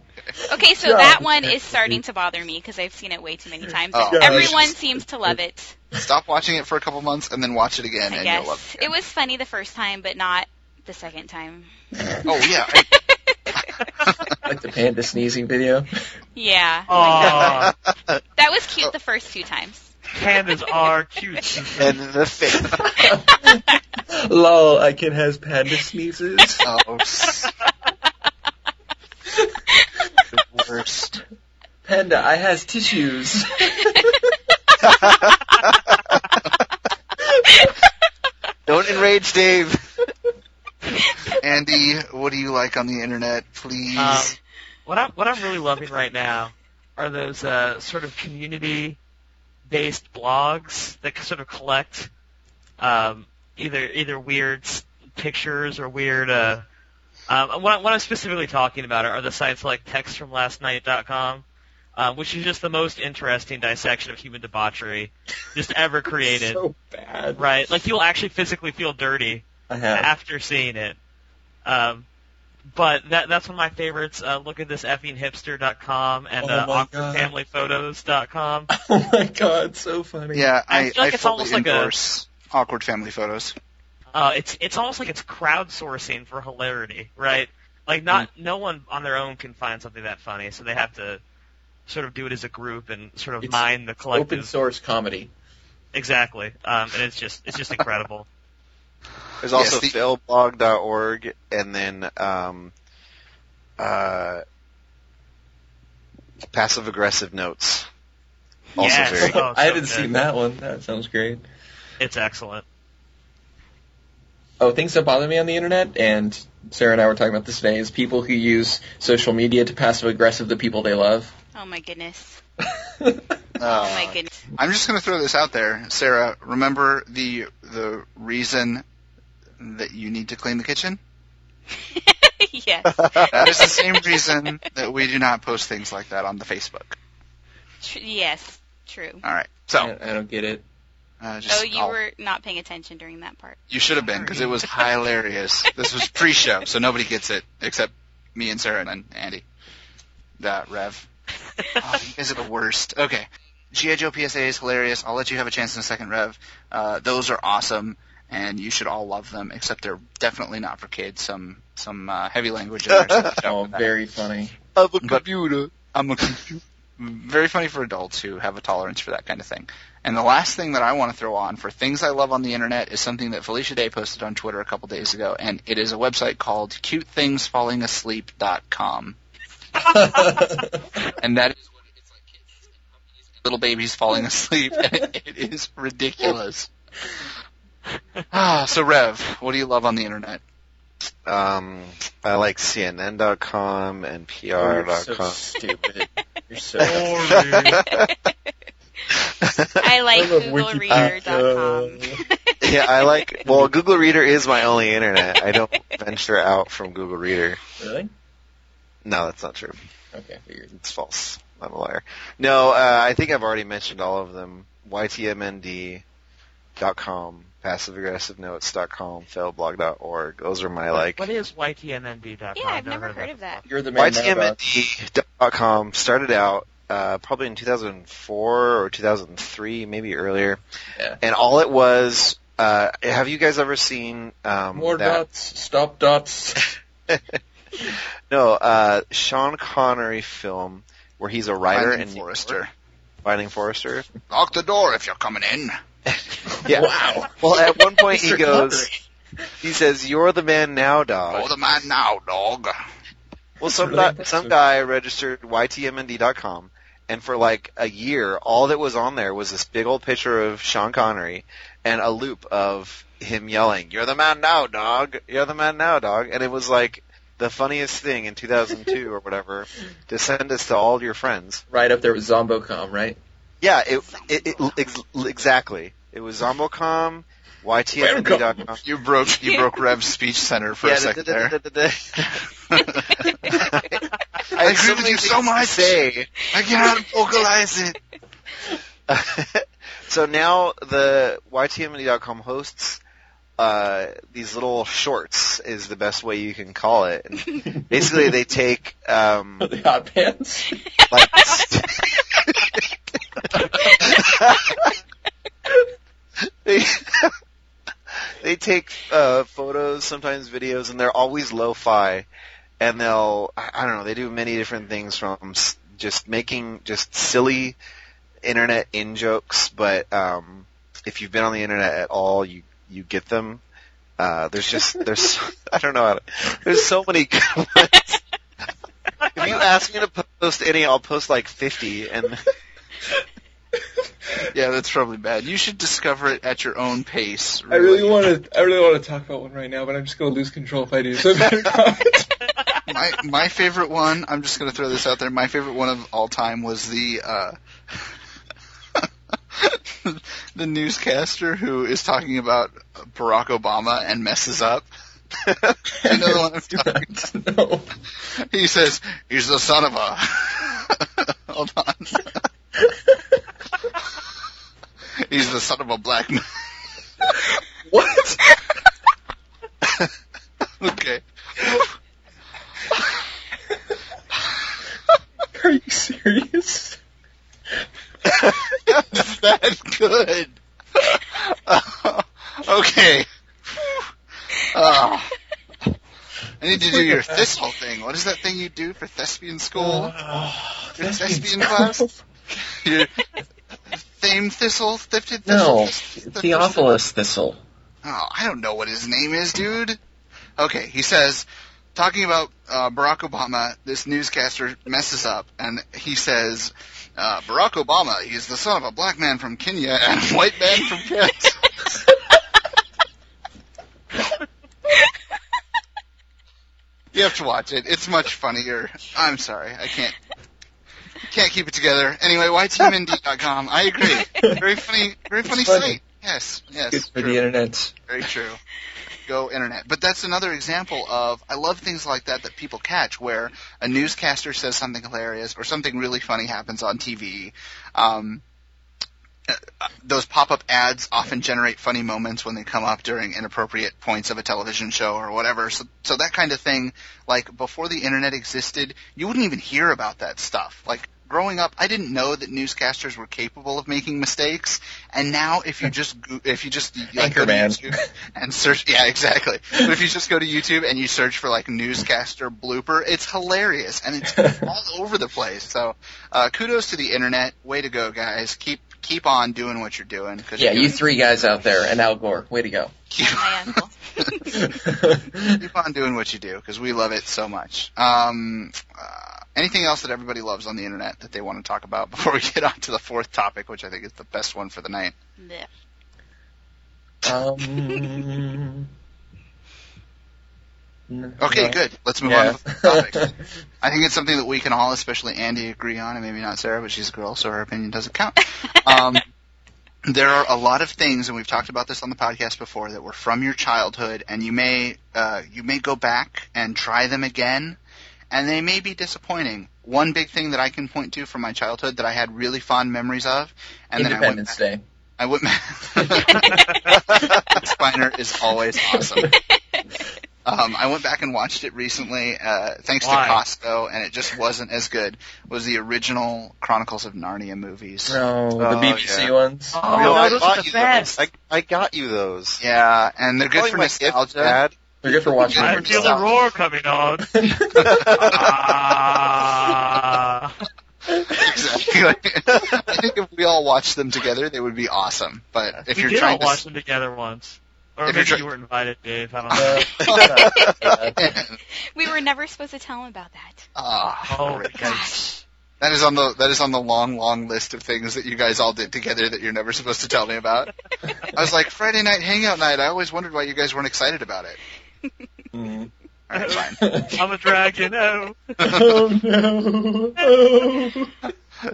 Okay, so Yeah. that one is starting to bother me because I've seen it way too many times. Oh. Gosh. Everyone seems to love it. Stop watching it for a couple months and then watch it again, I and guess you'll love it. it was funny the first time, but not the second time. Oh yeah, I, Like the panda sneezing video. Yeah, Aw, that was cute the first two times. pandas are cute. And the fifth. Lol, I can has panda sneezes. oh, the worst. Panda, I has tissues. Don't enrage Dave. Andy, what do you like on the internet, please? Um, what I'm what I'm really loving right now are those uh, sort of community-based blogs that sort of collect um, either either weird s- pictures or weird. Uh, um, what, I- what I'm specifically talking about are the sites like textfromlastnight.com, uh, which is just the most interesting dissection of human debauchery just ever created. so bad. Right, like you'll actually physically feel dirty I have. after seeing it. Um, but that that's one of my favorites. Uh, look at this effing hipster.com and Oh uh, my God. awkwardfamilyphotos.com. Oh my god, so funny. yeah, I I, feel like I it's fully almost like a- endorse awkward family photos. Uh, it's it's almost like it's crowdsourcing for hilarity, right? Like not no one on their own can find something that funny, so they have to sort of do it as a group and sort of It's mine the collective. Open collective. source comedy. Exactly, um, and it's just it's just incredible. There's Yes, also the- failblog.org and then um, uh, passive aggressive notes. Also Yes. very Oh, I haven't good. seen that one. That sounds great. It's excellent. Oh, things that bother me on the internet, and Sarah and I were talking about this today, is people who use social media to passive aggressive the people they love. Oh my goodness. Uh, Oh my goodness. I'm just going to throw this out there, Sarah. Remember the the reason that you need to clean the kitchen? yes. That is the same reason that we do not post things like that on the Facebook. Tr- yes. True. All right, so I, I don't get it. uh, just Oh, you I'll- were not paying attention during that part. You should have been because it was hilarious. this was pre-show, so nobody gets it except me and Sarah and Andy. That Rev. Oh, you guys are the worst. Okay. G.I. Joe PSA is hilarious. I'll let you have a chance in a second, Rev. Uh, those are awesome, and you should all love them, except they're definitely not for kids. Some some uh, heavy language in there. so Oh, very funny. of a But- computer. I'm a very funny for adults who have a tolerance for that kind of thing. And the last thing that I want to throw on for things I love on the internet is something that Felicia Day posted on Twitter a couple days ago, and it is a website called CuteThingsFallingAsleep.com. And that is what it's like kids and puppies little babies falling asleep, and it, it is ridiculous. Ah, so Rev, what do you love on the internet? Um, I like CNN.com and You're so PR.com. stupid. You're so stupid. I like love GoogleReader.com. yeah, I like. Well, Google Reader is my only internet. I don't venture out from Google Reader. Really? No, that's not true. Okay, figured. It's false. I'm a liar. No, uh, I think I've already mentioned all of them. YTMND.com, PassiveAggressiveNotes.com, failblog.org. Those are my like. What is YTMND.com? yeah, I've never heard of that. You're the man now, dog. YTMND.com started out uh, probably in 2004 or 2003, maybe earlier. Yeah. And all it was, uh, have you guys ever seen um, More that? dots, stop dots. no, uh, Sean Connery film where he's a writer Finding and Forrester. Finding Forrester. Lock the door if you're coming in. Yeah. Wow. Well, at one point he goes, he says, "You're the man now, dog." Oh, the man now, dog. Well, some really guy, impressive. some guy registered YTMND.com, and for like a year, all that was on there was this big old picture of Sean Connery and a loop of him yelling, "You're the man now, dog! You're the man now, dog!" And it was like the funniest thing in 2002 or whatever to send this to all your friends. Right up there with Zombocom, right? Yeah, it, it, it ex- exactly. It was Zombocom, YTMND.com. You broke you broke Rev's speech center for Yeah, a second da- there. da- da- da- da- I agree with you so much. Say. I cannot vocalize it. so now the YTMND.com hosts uh, these little shorts is the best way you can call it. And basically, they take um, the hot pants. like they they take uh, photos, sometimes videos, and they're always lo-fi. And they'll I don't know they do many different things from just making just silly internet in jokes, but um, if you've been on the internet at all, you you get them. Uh, there's just there's I don't know how to, there's so many good ones. If you ask me to post any, I'll post like 50, and Yeah, that's probably bad. You should discover it at your own pace. I really want to. I really want to talk about one right now, but I'm just going to lose control if I do. So I better not. my my favorite one. I'm just gonna throw this out there. My favorite one of all time was the uh, the newscaster who is talking about Barack Obama and messes up. you know the one I'm talking about? no. He says he's the son of a. Hold on. He's the son of a black man. What? okay. Are you serious? Is that good? okay. Oh. I need to do your thistle thing. What is that thing you do for thespian school? Uh, your thespian class? Your theme thistle? Thifted thistle? No. Thif- Theophilus Thistle. Oh, I don't know what his name is, dude. Okay, he says, talking about uh, Barack Obama, this newscaster messes up, and he says, uh, Barack Obama, he's the son of a black man from Kenya and a white man from Kansas. you have to watch it. It's much funnier. I'm sorry, I can't. Can't keep it together. Anyway, ytmnd.com. I agree. Very funny, very funny funny. site. Yes, yes. Good for true. the internet. Very true. Go internet. But that's another example of I love things like that that people catch where a newscaster says something hilarious or something really funny happens on TV. Um, uh, those pop-up ads often generate funny moments when they come up during inappropriate points of a television show or whatever. So, so that kind of thing, like before the internet existed, you wouldn't even hear about that stuff. Like growing up, I didn't know that newscasters were capable of making mistakes. And now, if you just go- if you just like, go to Anchorman. YouTube and search, yeah, exactly. But if you just go to YouTube and you search for like newscaster blooper, it's hilarious and it's all over the place. So, uh, kudos to the internet. Way to go, guys. Keep keep on doing what you're doing. Cause Yeah, you're you three guys out there, and Al Gore. Way to go. keep, My uncle. keep on doing what you do because we love it so much. Um, uh, anything else that everybody loves on the internet that they want to talk about before we get on to the fourth topic, which I think is the best one for the night? Blech. Um, Okay, no. good. Let's move Yeah. on to the topic. I think it's something that we can all, especially Andy, agree on, and maybe not Sarah, but she's a girl, so her opinion doesn't count. Um, there are a lot of things, and we've talked about this on the podcast before, that were from your childhood, and you may uh, you may go back and try them again, and they may be disappointing. One big thing that I can point to from my childhood that I had really fond memories of, and then I went Independence back, Day. I went Spiner is always awesome. Um, I went back and watched it recently, uh, thanks Why? to Costco, and it just wasn't as good. Was the original Chronicles of Narnia movies? No, the Oh, BBC yeah. ones. Oh, no, no, I those bought are the you best. those. I, I got you those. Yeah, and they're good for my gift, nostalgia. Dad. They're good for watching. I Good feel the roar coming on. Ah. exactly. I think if we all watched them together, they would be awesome. But if we you're did trying all to watch them together once. Or If maybe you're you weren't invited, Dave. I don't know. We were never supposed to tell him about that. Ah, Oh, Rick. gosh. that is on the that is on the long, long list of things that you guys all did together that you're never supposed to tell me about. I was like Friday night hangout night. I always wondered why you guys weren't excited about it. Mm. All right. I'm a dragon. Oh. oh no! Oh.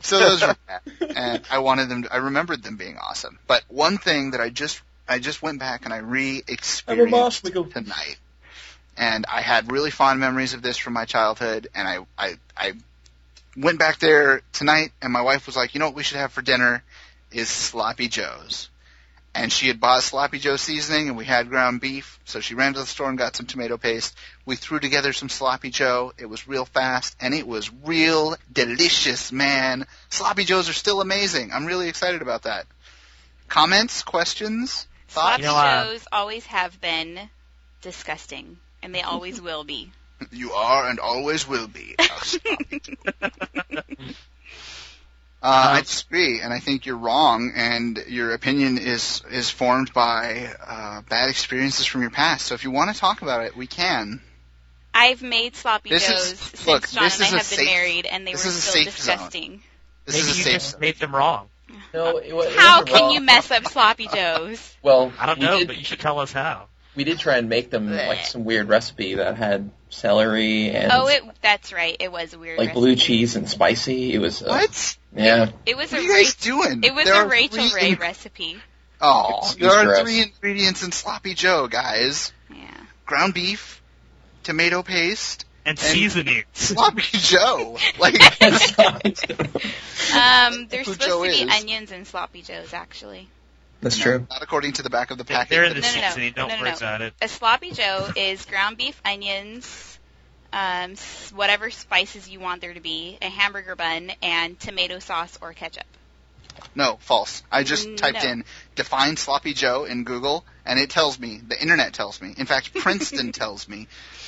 so those were bad. and I wanted them. To, I remembered them being awesome. But one thing that I just I just went back and I re-experienced Mosswiggle. tonight, and I had really fond memories of this from my childhood. And I I I went back there tonight, and my wife was like, you know what we should have for dinner is sloppy joes. And she had bought sloppy joe seasoning, and we had ground beef. So she ran to the store and got some tomato paste. We threw together some sloppy joe. It was real fast, and it was real delicious, man. Sloppy joes are still amazing. I'm really excited about that. Comments, questions, thoughts? Sloppy You know, uh, Joes always have been disgusting, and they always will be. You are and always will be. a sloppy Joe. Uh, I disagree, and I think you're wrong, and your opinion is is formed by uh, bad experiences from your past. So if you want to talk about it, we can. I've made sloppy This is- joes since look, John and I is a have been married, and they were is still safe zone. disgusting. This Maybe is a you safe just zone. made them wrong. No, it, it How wasn't can wrong. you mess up sloppy joes? Well, I don't we know, did, but you should tell us how. We did try and make them Blech. like some weird recipe that had celery and Oh, it that's right. It was a weird like recipe. blue cheese and spicy. It was uh, What? Yeah, It was What a are you guys Ra- doing? it was There a Rachel three Ray in- recipe. Oh, there are Easter eggs. three ingredients in sloppy Joe, guys: Yeah. ground beef, tomato paste, And seasonings. sloppy Joe. Like Um, there's supposed Joe to be is. onions in sloppy joes actually. That's No, true. Not according to the back of the packet. They're in the No, no, no. seasoning. Don't No, no, worry no. about it. A sloppy joe is ground beef, onions, um, whatever spices you want there to be, a hamburger bun, and tomato sauce or ketchup. No, false. I just typed in define sloppy Joe in Google, and it tells me, the internet tells me, in fact, Princeton tells me,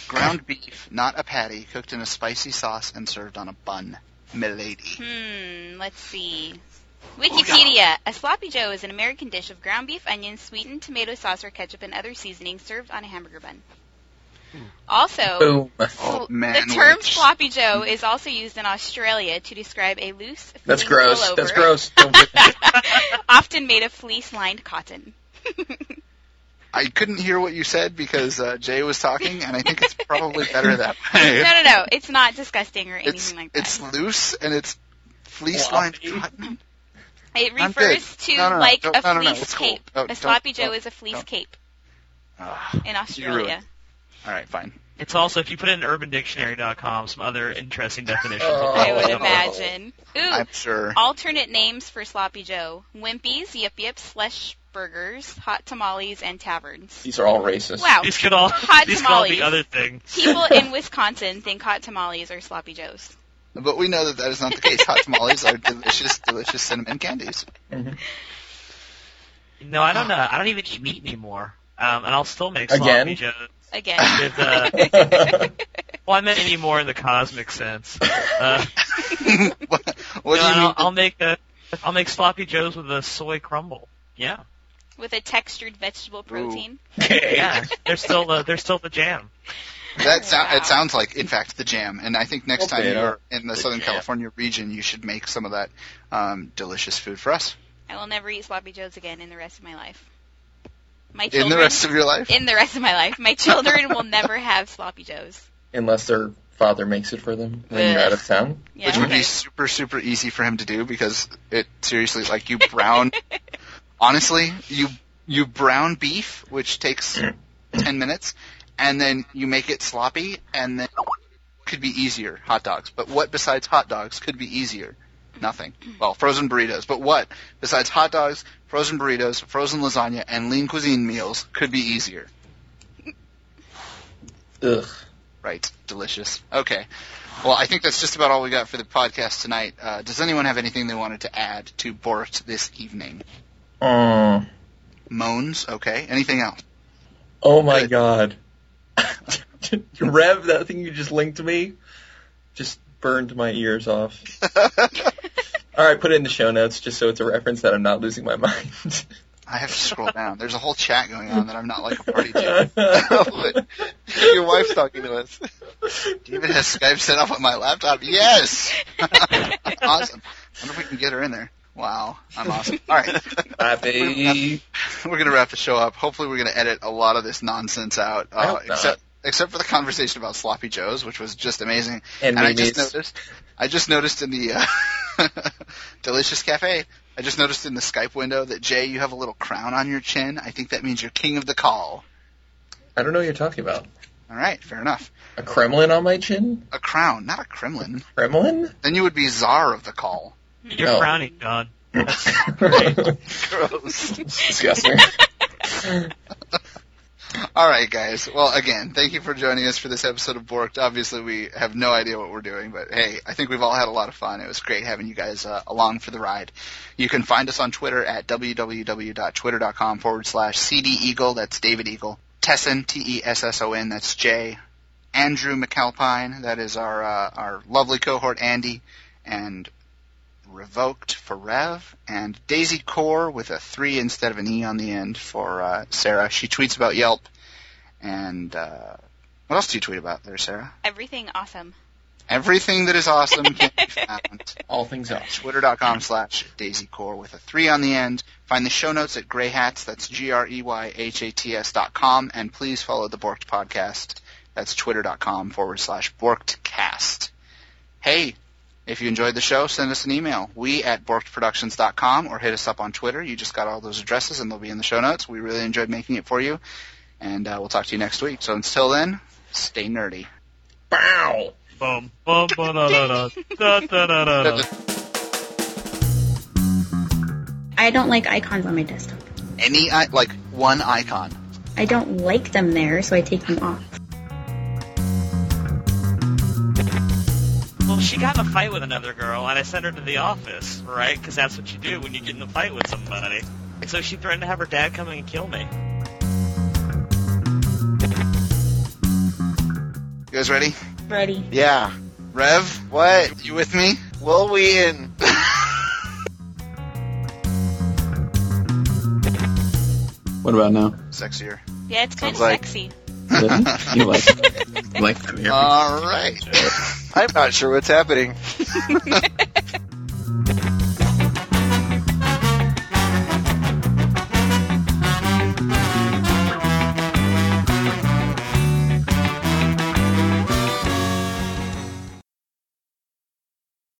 ground beef, not a patty, cooked in a spicy sauce and served on a bun. Milady. Hmm, let's see. Wikipedia. A sloppy joe is an American dish of ground beef, onions, sweetened tomato sauce or ketchup, and other seasonings served on a hamburger bun. Also, Boom. Oh, the term witch. sloppy joe is also used in Australia to describe a loose, That's gross. pullover, That's gross. Often made of fleece-lined cotton. I couldn't hear what you said because uh, Jay was talking, and I think it's probably better that no, way. no, no. It's not disgusting or anything It's, like that. it's loose and it's fleece-lined cotton. It refers to No, no, no. like Don't- a no, no, no. fleece It's cool. cape. No, a don't- sloppy joe don't- is a fleece don't. cape Ah, in Australia. all right, fine. It's also, if you put it in UrbanDictionary.com, some other interesting definitions. Oh. I would imagine. Ooh, I'm sure. alternate names for sloppy joe: Wimpies, Yip Yips, Slush Burgers, Hot Tamales, and Taverns. These are all racist. Wow. These could all, Hot these could all be other things. People in Wisconsin think hot tamales are sloppy joes. But we know that that is not the case. Hot tamales are delicious, delicious cinnamon candies. No, I don't know. I don't even eat meat anymore. Um, and I'll still make Again? sloppy joes. Again. With, uh, well, I meant any more in the cosmic sense. Uh, what what no, do you I'll, mean? I'll make a, I'll make sloppy joes with a soy crumble. Yeah, With a textured vegetable protein. yeah. They're still the, they're still the jam. That sou- Wow. it sounds like, in fact, the jam. And I think next time you're in the The Southern jam. California region, you should make some of that um, delicious food for us I will never eat sloppy joes again in the rest of my life. My in the rest of your life. in the rest of my life, my children will never have sloppy joes. Unless their father makes it for them when you're out of town. Yeah, which would be super super easy for him to do because it seriously like you brown honestly you you brown beef which takes 10 minutes and then you make it sloppy and then could be easier hot dogs but what besides hot dogs could be easier nothing well frozen burritos but what besides hot dogs frozen burritos frozen lasagna and lean cuisine meals could be easier Ugh. Right. Delicious. Okay. Well, I think that's just about all we got for the podcast tonight. Uh, does anyone have anything they wanted to add to Bort this evening? Oh, Moans. Okay. Anything else? oh my Good. god. Rev, that thing you just linked to me, just burned my ears off. All right, put it in the show notes just so it's a reference that I'm not losing my mind. I have to scroll down. There's a whole chat going on that I'm not like a party to. Your wife's talking to us. David has Skype set up on my laptop. Yes. awesome. wonder if we can get her in there. Wow. I'm awesome. All right. Happy. We're gonna wrap the show up. Hopefully, we're gonna edit a lot of this nonsense out, uh, hope not. except except for the conversation about sloppy joes, which was just amazing. And, And I just noticed, I just noticed in the uh, Delicious Cafe, I just noticed in the Skype window that Jay, you have a little crown on your chin. I think that means you're king of the call. I don't know what you're talking about. All right, fair enough. A Kremlin on my chin? A crown, not a Kremlin. Kremlin? Then you would be czar of the call. You're No. frowning, John. Gross. Disgusting. All right, guys. Well, again, thank you for joining us for this episode of Borked. Obviously, we have no idea what we're doing, but hey, I think we've all had a lot of fun. It was great having you guys uh, along for the ride. You can find us on Twitter at www.twitter.com forward slash CD Eagle. That's David Eagle. Tesson, T-E-S-S-O-N. That's Jay. Andrew McAlpine. That is our uh, our lovely cohort Andy, and Revoked for Rev, and Daisy Core with a three instead of an e on the end for uh, Sarah. She tweets about Yelp, and uh, what else do you tweet about there, Sarah? Everything awesome. Everything that is awesome can be found All things at off. twitter.com slash daisycore with a three on the end. Find the show notes at greyhats, that's G-R-E-Y-H-A-T-S dot com, and please follow the Borked podcast. That's twitter.com forward slash borkedcast. Hey, if you enjoyed the show, send us an email. We at borkedproductions.com or hit us up on Twitter. You just got all those addresses and they'll be in the show notes. We really enjoyed making it for you. And uh, we'll talk to you next week. So until then, stay nerdy. Bow! Bum, bum, bum da, da, da, da, da, da, da. I don't like icons on my desktop. Any, like, one icon. I don't like them there, so I take them off. Mm-hmm. she got in a fight with another girl, and I sent her to the office, right? Because that's what you do when you get in a fight with somebody. So she threatened to have her dad come and kill me. You guys ready? Ready. Yeah. Rev, What? you with me? Will we in? What about now? Sexier. Yeah, it's kind of like- sexy. Really? You like? You like that here? All right. I'm not sure what's happening.